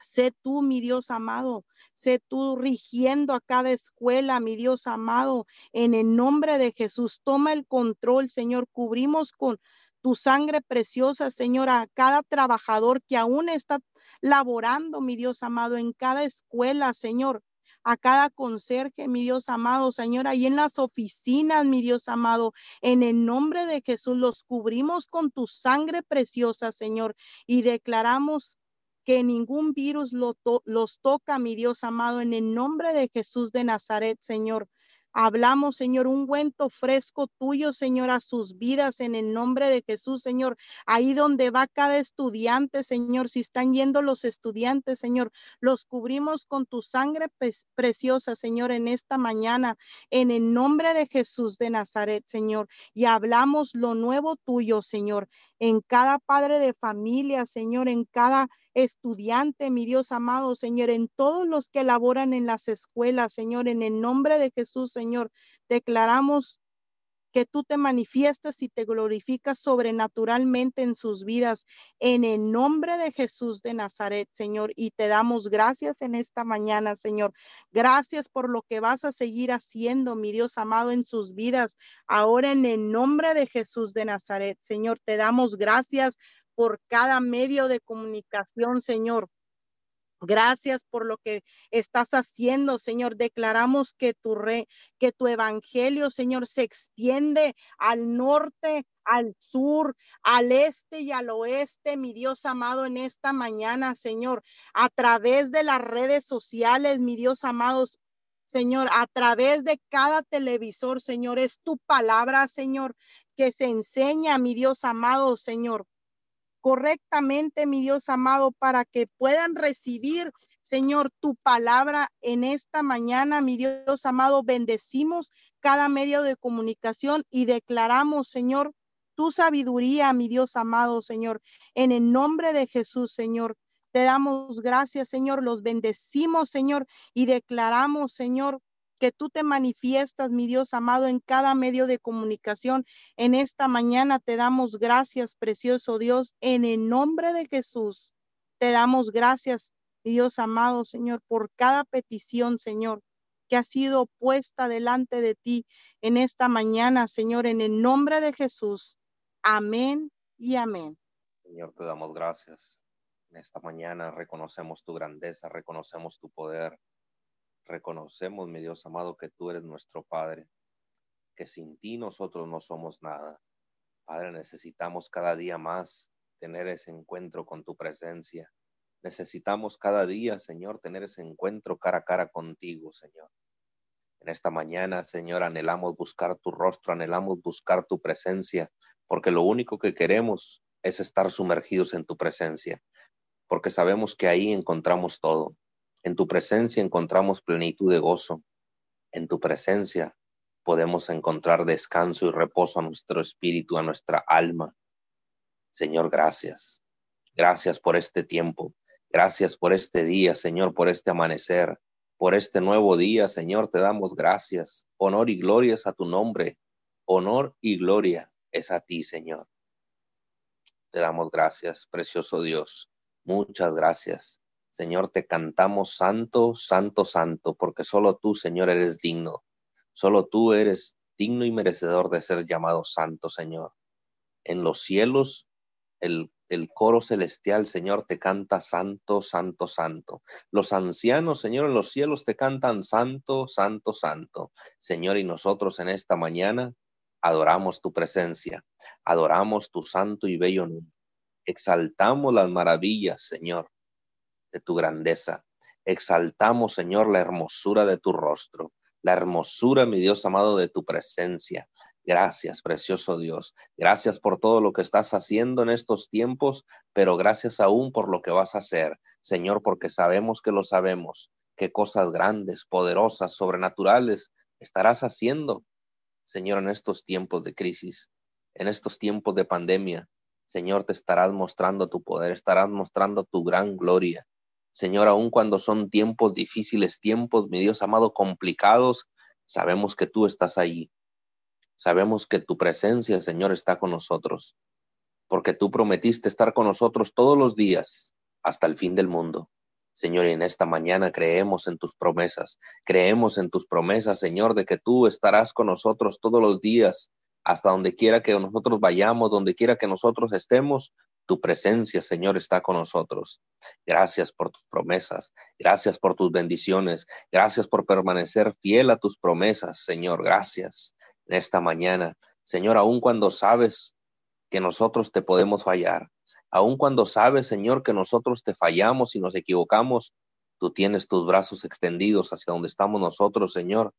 Sé tú, mi Dios amado, sé tú rigiendo a cada escuela, mi Dios amado, en el nombre de Jesús. Toma el control, Señor. Cubrimos con tu sangre preciosa, Señor, a cada trabajador que aún está laborando, mi Dios amado, en cada escuela, Señor a cada conserje, mi Dios amado, Señor, ahí en las oficinas, mi Dios amado, en el nombre de Jesús, los cubrimos con tu sangre preciosa, Señor, y declaramos que ningún virus los toca, mi Dios amado, en el nombre de Jesús de Nazaret, Señor. Hablamos, Señor, un cuento fresco tuyo, Señor, a sus vidas en el nombre de Jesús, Señor. Ahí donde va cada estudiante, Señor, si están yendo los estudiantes, Señor, los cubrimos con tu sangre preciosa, Señor, en esta mañana, en el nombre de Jesús de Nazaret, Señor. Y hablamos lo nuevo tuyo, Señor, en cada padre de familia, Señor, en cada estudiante, mi Dios amado, Señor, en todos los que laboran en las escuelas, Señor, en el nombre de Jesús, Señor, declaramos que tú te manifiestas y te glorificas sobrenaturalmente en sus vidas, en el nombre de Jesús de Nazaret, Señor. Y te damos gracias en esta mañana, Señor. Gracias por lo que vas a seguir haciendo, mi Dios amado, en sus vidas. Ahora en el nombre de Jesús de Nazaret, Señor, te damos gracias por cada medio de comunicación, Señor. Gracias por lo que estás haciendo, Señor. Declaramos que tu re, que tu evangelio, Señor, se extiende al norte, al sur, al este y al oeste, mi Dios amado, en esta mañana, Señor, a través de las redes sociales, mi Dios amados, Señor, a través de cada televisor, Señor, es tu palabra, Señor, que se enseña, mi Dios amado, Señor correctamente, mi Dios amado, para que puedan recibir, Señor, tu palabra en esta mañana, mi Dios amado. Bendecimos cada medio de comunicación y declaramos, Señor, tu sabiduría, mi Dios amado, Señor, en el nombre de Jesús, Señor. Te damos gracias, Señor, los bendecimos, Señor, y declaramos, Señor, que tú te manifiestas, mi Dios amado, en cada medio de comunicación. En esta mañana te damos gracias, precioso Dios, en el nombre de Jesús. Te damos gracias, mi Dios amado, Señor, por cada petición, Señor, que ha sido puesta delante de ti en esta mañana, Señor, en el nombre de Jesús. Amén y amén. Señor, te damos gracias. En esta mañana reconocemos tu grandeza, reconocemos tu poder, Reconocemos, mi Dios amado, que tú eres nuestro Padre, que sin ti nosotros no somos nada. Padre, necesitamos cada día más tener ese encuentro con tu presencia. Necesitamos cada día, Señor, tener ese encuentro cara a cara contigo, Señor. En esta mañana, Señor, anhelamos buscar tu rostro, anhelamos buscar tu presencia, porque lo único que queremos es estar sumergidos en tu presencia, porque sabemos que ahí encontramos todo. En tu presencia encontramos plenitud de gozo. En tu presencia podemos encontrar descanso y reposo a nuestro espíritu, a nuestra alma. Señor, gracias. Gracias por este tiempo. Gracias por este día, Señor, por este amanecer, por este nuevo día, Señor. Te damos gracias. Honor y gloria es a tu nombre. Honor y gloria es a ti, Señor. Te damos gracias, precioso Dios. Muchas gracias. Señor, te cantamos santo, santo, santo, porque solo tú, Señor, eres digno. Solo tú eres digno y merecedor de ser llamado santo, Señor. En los cielos, el, el coro celestial, Señor, te canta santo, santo, santo. Los ancianos, Señor, en los cielos te cantan santo, santo, santo. Señor, y nosotros en esta mañana adoramos tu presencia, adoramos tu santo y bello nombre. Exaltamos las maravillas, Señor, de tu grandeza. Exaltamos, Señor, la hermosura de tu rostro, la hermosura, mi Dios amado, de tu presencia. Gracias, precioso Dios. Gracias por todo lo que estás haciendo en estos tiempos, pero gracias aún por lo que vas a hacer, Señor, porque sabemos que lo sabemos, qué cosas grandes, poderosas, sobrenaturales estarás haciendo, Señor, en estos tiempos de crisis, en estos tiempos de pandemia. Señor, te estarás mostrando tu poder, estarás mostrando tu gran gloria. Señor, aun cuando son tiempos difíciles, tiempos, mi Dios amado, complicados, sabemos que tú estás allí. Sabemos que tu presencia, Señor, está con nosotros, porque tú prometiste estar con nosotros todos los días hasta el fin del mundo. Señor, en esta mañana creemos en tus promesas, creemos en tus promesas, Señor, de que tú estarás con nosotros todos los días, hasta donde quiera que nosotros vayamos, donde quiera que nosotros estemos, tu presencia, Señor, está con nosotros. Gracias por tus promesas. Gracias por tus bendiciones. Gracias por permanecer fiel a tus promesas, Señor. Gracias en esta mañana. Señor, aun cuando sabes que nosotros te podemos fallar, aun cuando sabes, Señor, que nosotros te fallamos y nos equivocamos, tú tienes tus brazos extendidos hacia donde estamos nosotros, Señor,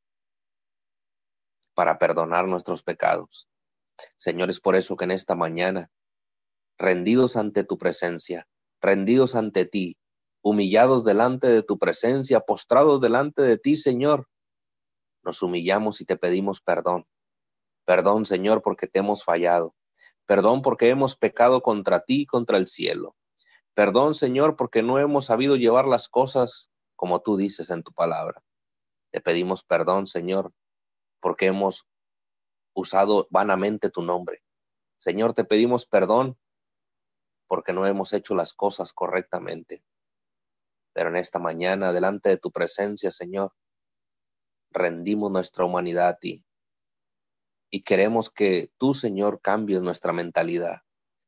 para perdonar nuestros pecados. Señor, es por eso que en esta mañana rendidos ante tu presencia, rendidos ante ti, humillados delante de tu presencia, postrados delante de ti, Señor. Nos humillamos y te pedimos perdón. Perdón, Señor, porque te hemos fallado. Perdón porque hemos pecado contra ti y contra el cielo. Perdón, Señor, porque no hemos sabido llevar las cosas como tú dices en tu palabra. Te pedimos perdón, Señor, porque hemos usado vanamente tu nombre. Señor, te pedimos perdón porque no hemos hecho las cosas correctamente. Pero en esta mañana, delante de tu presencia, Señor, rendimos nuestra humanidad a ti. Y queremos que tú, Señor, cambies nuestra mentalidad.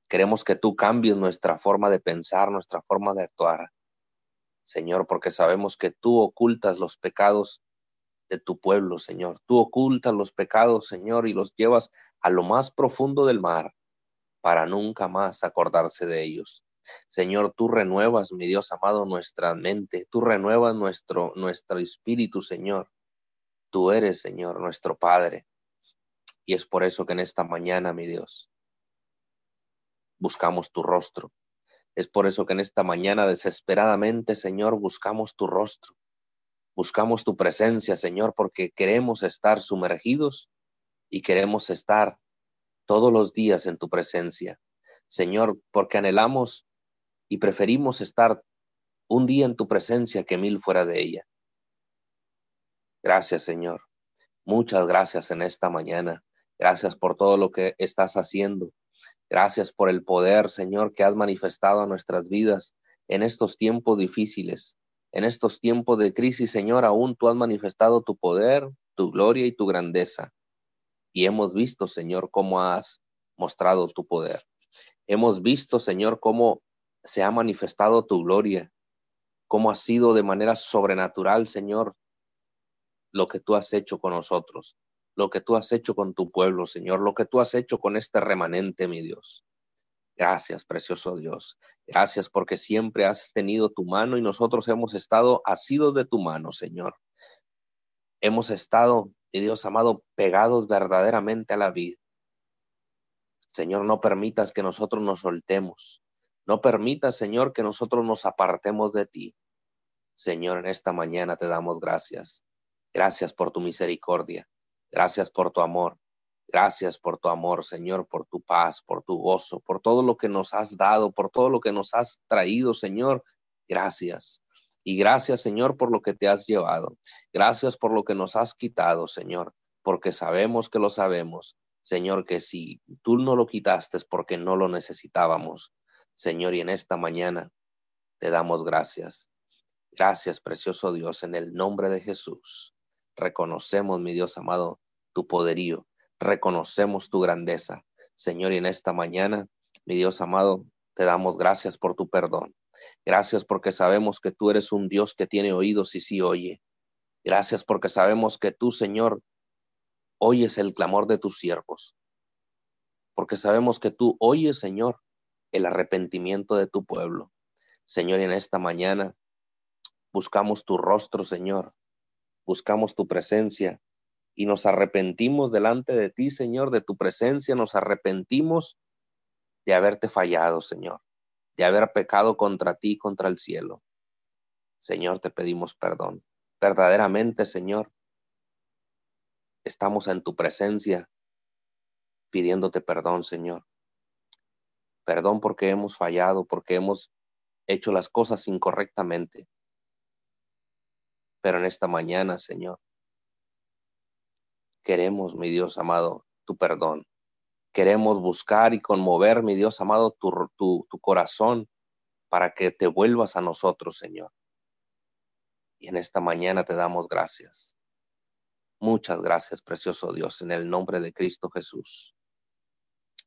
Queremos que tú cambies nuestra forma de pensar, nuestra forma de actuar. Señor, porque sabemos que tú ocultas los pecados de tu pueblo, Señor. Tú ocultas los pecados, Señor, y los llevas a lo más profundo del mar para nunca más acordarse de ellos. Señor, tú renuevas, mi Dios amado, nuestra mente, tú renuevas nuestro, nuestro espíritu, Señor. Tú eres, Señor, nuestro Padre. Y es por eso que en esta mañana, mi Dios, buscamos tu rostro. Es por eso que en esta mañana desesperadamente, Señor, buscamos tu rostro. Buscamos tu presencia, Señor, porque queremos estar sumergidos y queremos estar todos los días en tu presencia. Señor, porque anhelamos y preferimos estar un día en tu presencia que mil fuera de ella. Gracias, Señor. Muchas gracias en esta mañana. Gracias por todo lo que estás haciendo. Gracias por el poder, Señor, que has manifestado a nuestras vidas en estos tiempos difíciles. En estos tiempos de crisis, Señor, aún tú has manifestado tu poder, tu gloria y tu grandeza y hemos visto, Señor, cómo has mostrado tu poder. Hemos visto, Señor, cómo se ha manifestado tu gloria, cómo ha sido de manera sobrenatural, Señor, lo que tú has hecho con nosotros, lo que tú has hecho con tu pueblo, Señor, lo que tú has hecho con este remanente, mi Dios. Gracias, precioso Dios. Gracias porque siempre has tenido tu mano y nosotros hemos estado asidos de tu mano, Señor. Hemos estado y Dios amado, pegados verdaderamente a la vida. Señor, no permitas que nosotros nos soltemos. No permitas, Señor, que nosotros nos apartemos de ti. Señor, en esta mañana te damos gracias. Gracias por tu misericordia. Gracias por tu amor. Gracias por tu amor, Señor, por tu paz, por tu gozo, por todo lo que nos has dado, por todo lo que nos has traído, Señor. Gracias. Y gracias, Señor, por lo que te has llevado. Gracias por lo que nos has quitado, Señor, porque sabemos que lo sabemos. Señor, que si tú no lo quitaste es porque no lo necesitábamos. Señor, y en esta mañana te damos gracias. Gracias, precioso Dios, en el nombre de Jesús. Reconocemos, mi Dios amado, tu poderío. Reconocemos tu grandeza. Señor, y en esta mañana, mi Dios amado, te damos gracias por tu perdón. Gracias porque sabemos que tú eres un Dios que tiene oídos y sí oye. Gracias porque sabemos que tú, Señor, oyes el clamor de tus siervos. Porque sabemos que tú oyes, Señor, el arrepentimiento de tu pueblo. Señor, en esta mañana buscamos tu rostro, Señor. Buscamos tu presencia y nos arrepentimos delante de ti, Señor, de tu presencia. Nos arrepentimos de haberte fallado, Señor de haber pecado contra ti, contra el cielo. Señor, te pedimos perdón. Verdaderamente, Señor, estamos en tu presencia pidiéndote perdón, Señor. Perdón porque hemos fallado, porque hemos hecho las cosas incorrectamente. Pero en esta mañana, Señor, queremos, mi Dios amado, tu perdón. Queremos buscar y conmover, mi Dios amado, tu, corazón para que te vuelvas a nosotros, Señor. Y en esta mañana te damos gracias. Muchas gracias, precioso Dios, en el nombre de Cristo Jesús.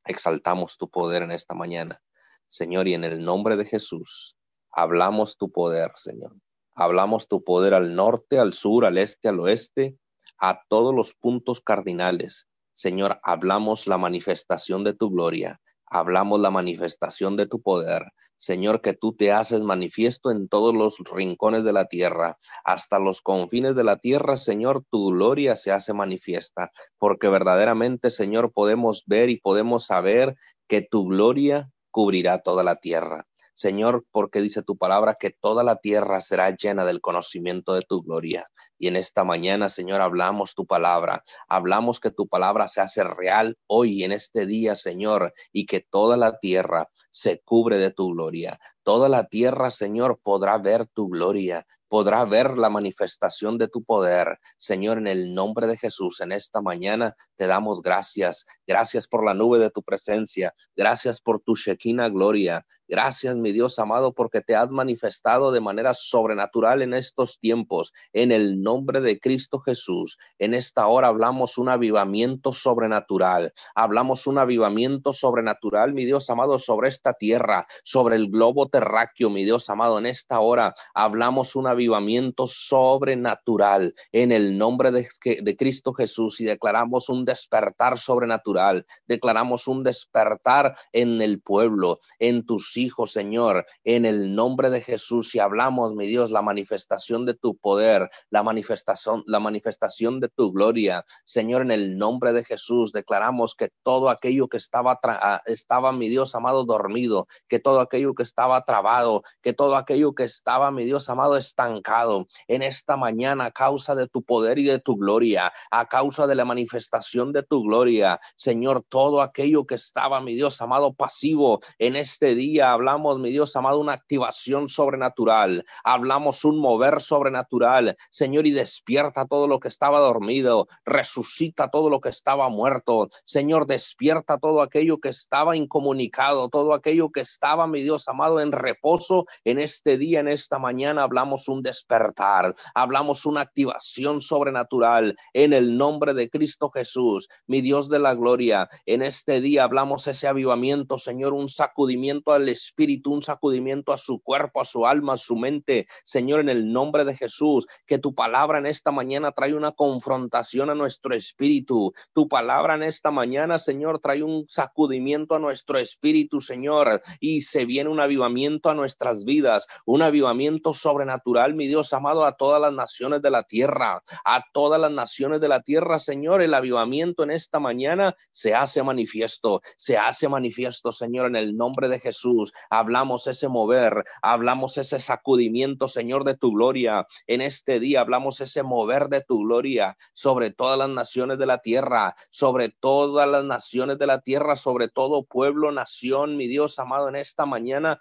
Exaltamos tu poder en esta mañana, Señor, y en el nombre de Jesús hablamos tu poder, Señor. Hablamos tu poder al norte, al sur, al este, al oeste, a todos los puntos cardinales Señor, hablamos la manifestación de tu gloria, hablamos la manifestación de tu poder. Señor, que tú te haces manifiesto en todos los rincones de la tierra, hasta los confines de la tierra, Señor, tu gloria se hace manifiesta, porque verdaderamente, Señor, podemos ver y podemos saber que tu gloria cubrirá toda la tierra. Señor, porque dice tu palabra que toda la tierra será llena del conocimiento de tu gloria. Y en esta mañana, Señor, hablamos tu palabra, hablamos que tu palabra se hace real hoy en este día, Señor, y que toda la tierra se cubre de tu gloria. Toda la tierra, Señor, podrá ver tu gloria podrá ver la manifestación de tu poder. Señor, en el nombre de Jesús, en esta mañana te damos gracias. Gracias por la nube de tu presencia. Gracias por tu Shekinah gloria. Gracias, mi Dios amado, porque te has manifestado de manera sobrenatural en estos tiempos. En el nombre de Cristo Jesús, en esta hora hablamos un avivamiento sobrenatural. Hablamos un avivamiento sobrenatural, mi Dios amado, sobre esta tierra, sobre el globo terráqueo, mi Dios amado. En esta hora hablamos un avivamiento sobrenatural en el nombre de, Cristo Jesús y declaramos un despertar sobrenatural. Declaramos un despertar en el pueblo, en tus hijos, Señor, en el nombre de Jesús. Y hablamos, mi Dios, la manifestación de tu poder, la manifestación, la manifestación de tu gloria. Señor, en el nombre de Jesús, declaramos que todo aquello que estaba, ah, estaba, mi Dios amado, dormido, que todo aquello que estaba trabado, que todo aquello que estaba, mi Dios amado, estancado en esta mañana a causa de tu poder y de tu gloria, a causa de la manifestación de tu gloria. Señor, todo aquello que estaba, mi Dios amado, pasivo en este día hablamos, mi Dios amado, una activación sobrenatural, hablamos un mover sobrenatural, Señor, y despierta todo lo que estaba dormido, resucita todo lo que estaba muerto, Señor, despierta todo aquello que estaba incomunicado, todo aquello que estaba, mi Dios amado, en reposo en este día, en esta mañana, hablamos un despertar, hablamos una activación sobrenatural en el nombre de Cristo Jesús, mi Dios de la gloria, en este día hablamos ese avivamiento, Señor, un sacudimiento al espíritu, un sacudimiento a su cuerpo, a su alma, a su mente. Señor, en el nombre de Jesús, que tu palabra en esta mañana trae una confrontación a nuestro espíritu. Tu palabra en esta mañana, Señor, trae un sacudimiento a nuestro espíritu, Señor, y se viene un avivamiento a nuestras vidas, un avivamiento sobrenatural, mi Dios amado, a todas las naciones de la tierra, a todas las naciones de la tierra, Señor, el avivamiento en esta mañana se hace manifiesto, se hace manifiesto, Señor, en el nombre de Jesús hablamos ese mover, hablamos ese sacudimiento, Señor, de tu gloria. En este día hablamos ese mover de tu gloria sobre todas las naciones de la tierra, sobre todas las naciones de la tierra, sobre todo pueblo, nación, mi Dios amado, en esta mañana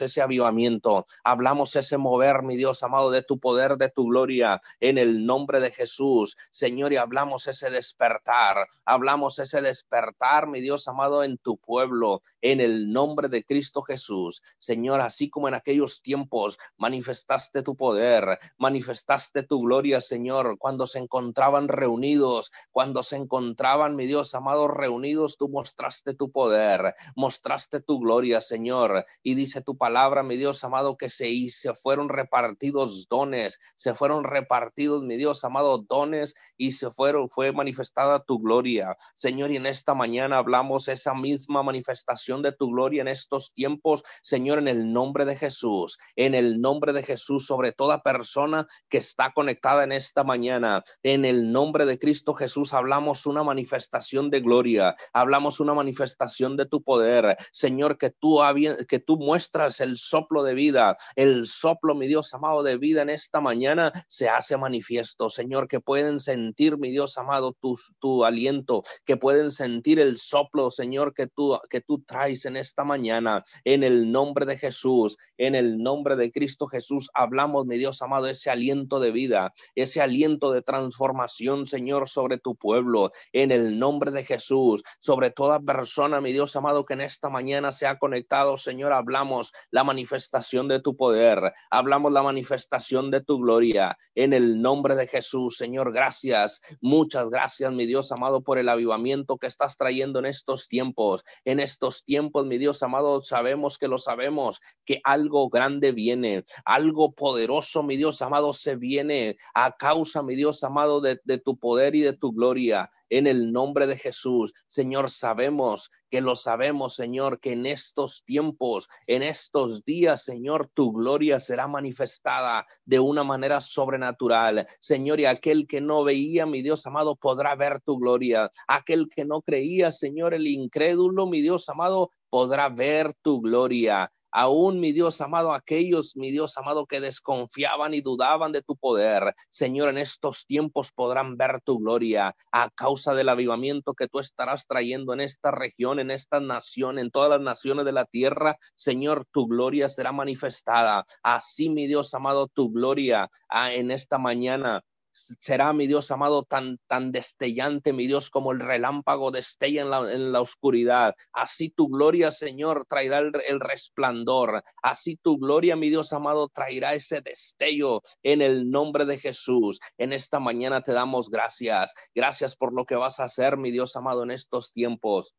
ese avivamiento, hablamos ese mover, mi Dios amado, de tu poder, de tu gloria, en el nombre de Jesús, Señor, y hablamos ese despertar, hablamos ese despertar, mi Dios amado, en tu pueblo, en el nombre de Cristo Jesús. Señor, así como en aquellos tiempos manifestaste tu poder, manifestaste tu gloria, Señor, cuando se encontraban reunidos, cuando se encontraban, mi Dios amado, reunidos, tú mostraste tu poder, mostraste tu gloria, Señor. Y dice tu palabra, mi Dios amado, que se, se fueron repartidos dones, se fueron repartidos, mi Dios amado, dones y se fueron, fue manifestada tu gloria. Señor, y en esta mañana hablamos esa misma manifestación de tu gloria en esto tiempos, Señor, en el nombre de Jesús, en el nombre de Jesús, sobre toda persona que está conectada en esta mañana, en el nombre de Cristo Jesús, hablamos una manifestación de gloria, hablamos una manifestación de tu poder, Señor, que tú, que tú muestras el soplo de vida, el soplo, mi Dios amado, de vida en esta mañana se hace manifiesto, Señor, que pueden sentir, mi Dios amado, tu, tu aliento, que pueden sentir el soplo, Señor, que tú, que tú traes en esta mañana. En el nombre de Jesús, en el nombre de Cristo Jesús, hablamos, mi Dios amado, ese aliento de vida, ese aliento de transformación, Señor, sobre tu pueblo, en el nombre de Jesús, sobre toda persona, mi Dios amado, que en esta mañana se ha conectado, Señor, hablamos la manifestación de tu poder, hablamos la manifestación de tu gloria, en el nombre de Jesús, Señor, gracias, muchas gracias, mi Dios amado, por el avivamiento que estás trayendo en estos tiempos, en estos tiempos, mi Dios amado, sabemos que lo sabemos, que algo grande viene, algo poderoso, mi Dios amado, se viene a causa, mi Dios amado, de, de tu poder y de tu gloria. En el nombre de Jesús, Señor, sabemos que lo sabemos, Señor, que en estos tiempos, en estos días, Señor, tu gloria será manifestada de una manera sobrenatural. Señor, y aquel que no veía, mi Dios amado, podrá ver tu gloria. Aquel que no creía, Señor, el incrédulo, mi Dios amado, podrá ver tu gloria. Aún mi Dios amado, aquellos, mi Dios amado, que desconfiaban y dudaban de tu poder, Señor, en estos tiempos podrán ver tu gloria a causa del avivamiento que tú estarás trayendo en esta región, en esta nación, en todas las naciones de la tierra. Señor, tu gloria será manifestada. Así, mi Dios amado, tu gloria ah, en esta mañana será, mi Dios amado, tan, tan destellante, mi Dios, como el relámpago destella en la, en la oscuridad. Así tu gloria, Señor, traerá el, el, resplandor. Así tu gloria, mi Dios amado, traerá ese destello en el nombre de Jesús. En esta mañana te damos gracias. Gracias por lo que vas a hacer, mi Dios amado, en estos tiempos.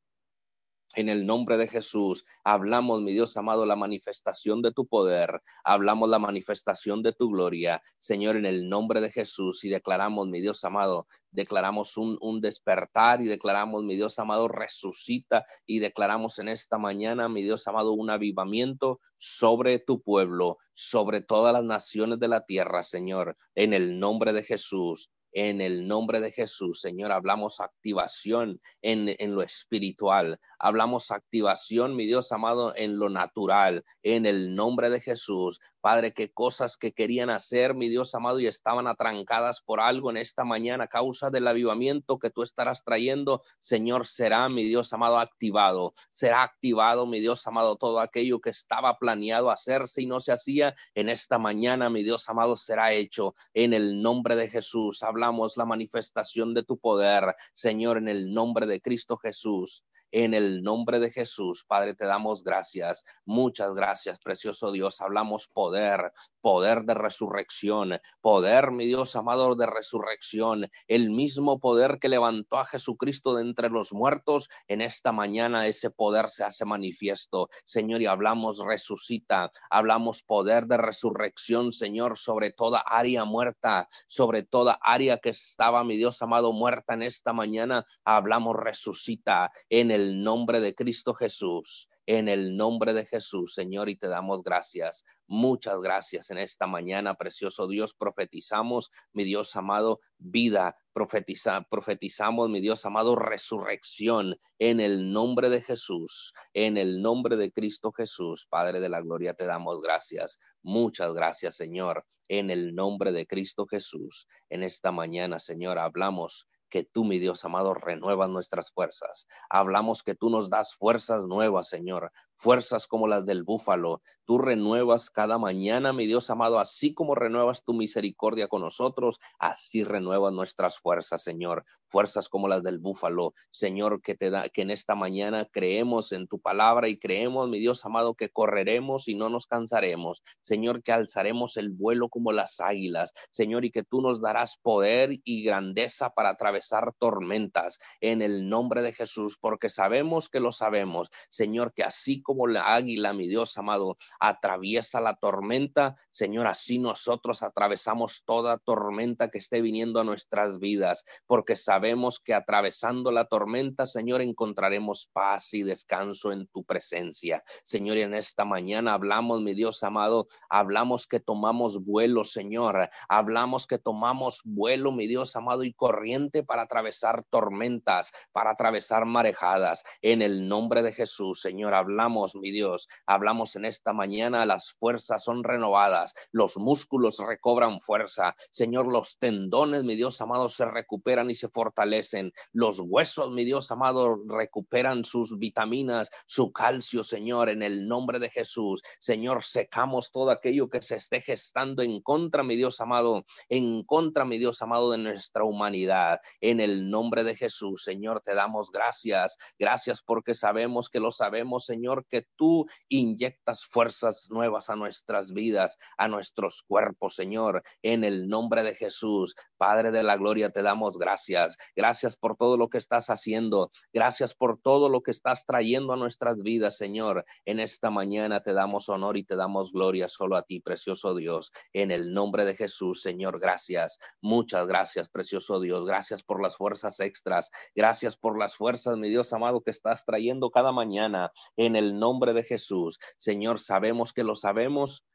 En el nombre de Jesús, hablamos, mi Dios amado, la manifestación de tu poder, hablamos la manifestación de tu gloria, Señor, en el nombre de Jesús, y declaramos, mi Dios amado, declaramos un, un despertar y declaramos, mi Dios amado, resucita y declaramos en esta mañana, mi Dios amado, un avivamiento sobre tu pueblo, sobre todas las naciones de la tierra, Señor, en el nombre de Jesús en el nombre de Jesús, Señor, hablamos activación en, en, lo espiritual, hablamos activación, mi Dios amado, en lo natural, en el nombre de Jesús. Padre, qué cosas que querían hacer, mi Dios amado, y estaban atrancadas por algo en esta mañana a causa del avivamiento que tú estarás trayendo, Señor, será, mi Dios amado, activado. Será activado, mi Dios amado, todo aquello que estaba planeado hacerse y no se hacía en esta mañana, mi Dios amado, será hecho en el nombre de Jesús. Hablamos la manifestación de tu poder, Señor, en el nombre de Cristo Jesús. En el nombre de Jesús, Padre, te damos gracias. Muchas gracias, precioso Dios. Hablamos poder, poder de resurrección, poder, mi Dios amado, de resurrección. El mismo poder que levantó a Jesucristo de entre los muertos, en esta mañana ese poder se hace manifiesto. Señor, y hablamos resucita, hablamos poder de resurrección, Señor, sobre toda área muerta, sobre toda área que estaba, mi Dios amado, muerta en esta mañana. Hablamos resucita en el nombre de Cristo Jesús, en el nombre de Jesús, Señor, y te damos gracias. Muchas gracias en esta mañana, precioso Dios. Profetizamos, mi Dios amado, vida. Profetiza, profetizamos, mi Dios amado, resurrección en el nombre de Jesús, en el nombre de Cristo Jesús. Padre de la gloria, te damos gracias. Muchas gracias, Señor, en el nombre de Cristo Jesús. En esta mañana, Señor, hablamos que tú, mi Dios amado, renuevas nuestras fuerzas. Hablamos que tú nos das fuerzas nuevas, Señor, fuerzas como las del búfalo. Tú renuevas cada mañana, mi Dios amado, así como renuevas tu misericordia con nosotros, así renuevas nuestras fuerzas, Señor. Fuerzas como las del búfalo, Señor, que te da que en esta mañana creemos en tu palabra y creemos, mi Dios amado, que correremos y no nos cansaremos. Señor, que alzaremos el vuelo como las águilas, Señor, y que tú nos darás poder y grandeza para atravesar tormentas en el nombre de Jesús, porque sabemos que lo sabemos, Señor, que así como la águila, mi Dios amado, atraviesa la tormenta, Señor, así nosotros atravesamos toda tormenta que esté viniendo a nuestras vidas, porque sabemos que atravesando la tormenta, Señor, encontraremos paz y descanso en tu presencia. Señor, en esta mañana hablamos, mi Dios amado, hablamos que tomamos vuelo, Señor, hablamos que tomamos vuelo, mi Dios amado, y corriente para atravesar tormentas, para atravesar marejadas. En el nombre de Jesús, Señor, hablamos mi Dios, hablamos en esta mañana, las fuerzas son renovadas, los músculos recobran fuerza, Señor, los tendones, mi Dios amado, se recuperan y se fortalecen, los huesos, mi Dios amado, recuperan sus vitaminas, su calcio, Señor, en el nombre de Jesús, Señor, secamos todo aquello que se esté gestando en contra, mi Dios amado, en contra, mi Dios amado, de nuestra humanidad, en el nombre de Jesús, Señor, te damos gracias, gracias porque sabemos que lo sabemos, Señor, que tú inyectas fuerzas nuevas a nuestras vidas, a nuestros cuerpos, Señor, en el nombre de Jesús. Padre de la gloria, te damos gracias. Gracias por todo lo que estás haciendo. Gracias por todo lo que estás trayendo a nuestras vidas, Señor. En esta mañana te damos honor y te damos gloria solo a ti, precioso Dios. En el nombre de Jesús, Señor, gracias. Muchas gracias, precioso Dios. Gracias por las fuerzas extras. Gracias por las fuerzas, mi Dios amado, que estás trayendo cada mañana. En el nombre de Jesús. Señor, sabemos que lo sabemos,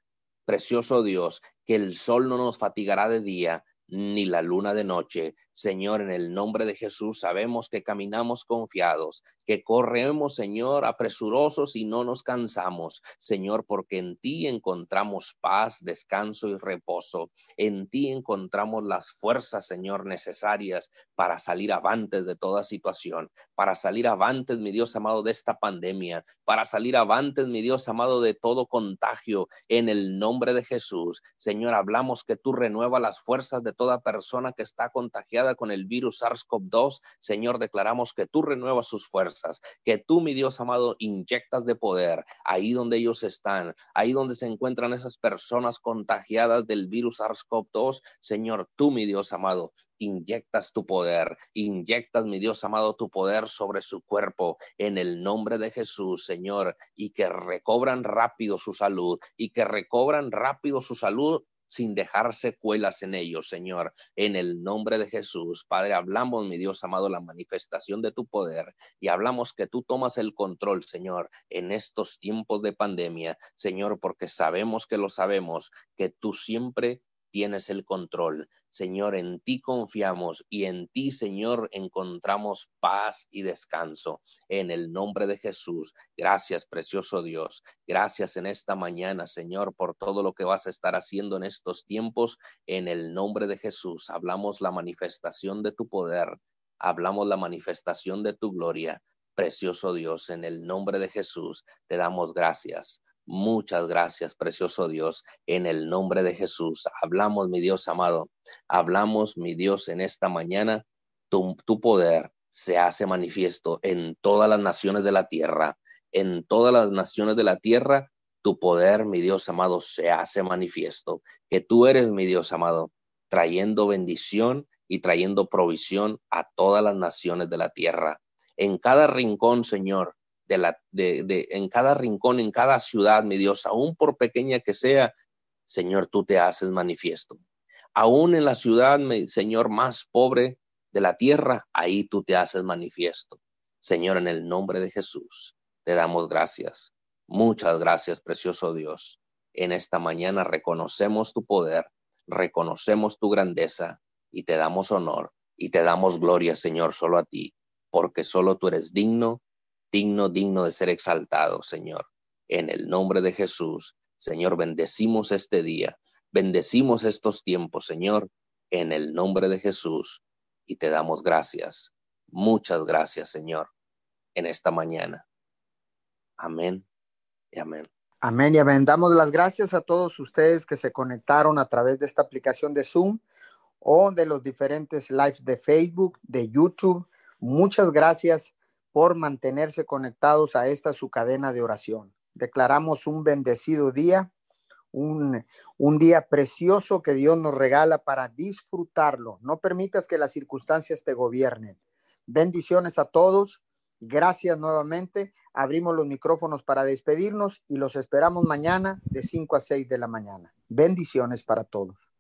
precioso Dios, que el sol no nos fatigará de día, ni la luna de noche. Señor, en el nombre de Jesús, sabemos que caminamos confiados, que corremos, Señor, apresurosos y no nos cansamos, Señor, porque en ti encontramos paz, descanso y reposo. En ti encontramos las fuerzas, Señor, necesarias para salir avantes de toda situación, para salir avantes, mi Dios amado, de esta pandemia, para salir avantes, mi Dios amado, de todo contagio. En el nombre de Jesús, Señor, hablamos que tú renuevas las fuerzas de toda persona que está contagiada con el virus SARS-CoV-2. Señor, declaramos que tú renuevas sus fuerzas, que tú, mi Dios amado, inyectas de poder ahí donde ellos están, ahí donde se encuentran esas personas contagiadas del virus SARS-CoV-2. Señor, tú, mi Dios amado, inyectas tu poder, inyectas, mi Dios amado, tu poder sobre su cuerpo en el nombre de Jesús, Señor, y que recobran rápido su salud y que recobran rápido su salud sin dejar secuelas en ellos, Señor. En el nombre de Jesús, Padre, hablamos, mi Dios amado, la manifestación de tu poder y hablamos que tú tomas el control, Señor, en estos tiempos de pandemia, Señor, porque sabemos que lo sabemos, que tú siempre tienes el control. Señor, en ti confiamos y en ti, Señor, encontramos paz y descanso. En el nombre de Jesús, gracias, precioso Dios. Gracias en esta mañana, Señor, por todo lo que vas a estar haciendo en estos tiempos. En el nombre de Jesús, hablamos la manifestación de tu poder, hablamos la manifestación de tu gloria. Precioso Dios, en el nombre de Jesús, te damos gracias. Muchas gracias, precioso Dios, en el nombre de Jesús. Hablamos, mi Dios amado, hablamos, mi Dios, en esta mañana, tu, poder se hace manifiesto en todas las naciones de la tierra, en todas las naciones de la tierra, tu poder, mi Dios amado, se hace manifiesto, que tú eres, mi Dios amado, trayendo bendición y trayendo provisión a todas las naciones de la tierra. En cada rincón, Señor, de la, de, en cada rincón, en cada ciudad, mi Dios, aún por pequeña que sea, Señor, tú te haces manifiesto. Aún en la ciudad, Señor, más pobre de la tierra, ahí tú te haces manifiesto. Señor, en el nombre de Jesús, te damos gracias. Muchas gracias, precioso Dios. En esta mañana reconocemos tu poder, reconocemos tu grandeza y te damos honor y te damos gloria, Señor, solo a ti, porque solo tú eres digno digno, digno de ser exaltado, Señor. En el nombre de Jesús, Señor, bendecimos este día, bendecimos estos tiempos, Señor, en el nombre de Jesús, y te damos gracias. Muchas gracias, Señor, en esta mañana. Amén y amén. Amén y amén. Damos las gracias a todos ustedes que se conectaron a través de esta aplicación de Zoom o de los diferentes lives de Facebook, de YouTube. Muchas gracias por mantenerse conectados a esta su cadena de oración. Declaramos un bendecido día, un, un día precioso que Dios nos regala para disfrutarlo. No permitas que las circunstancias te gobiernen. Bendiciones a todos. Gracias nuevamente. Abrimos los micrófonos para despedirnos y los esperamos mañana de 5 a 6 de la mañana. Bendiciones para todos.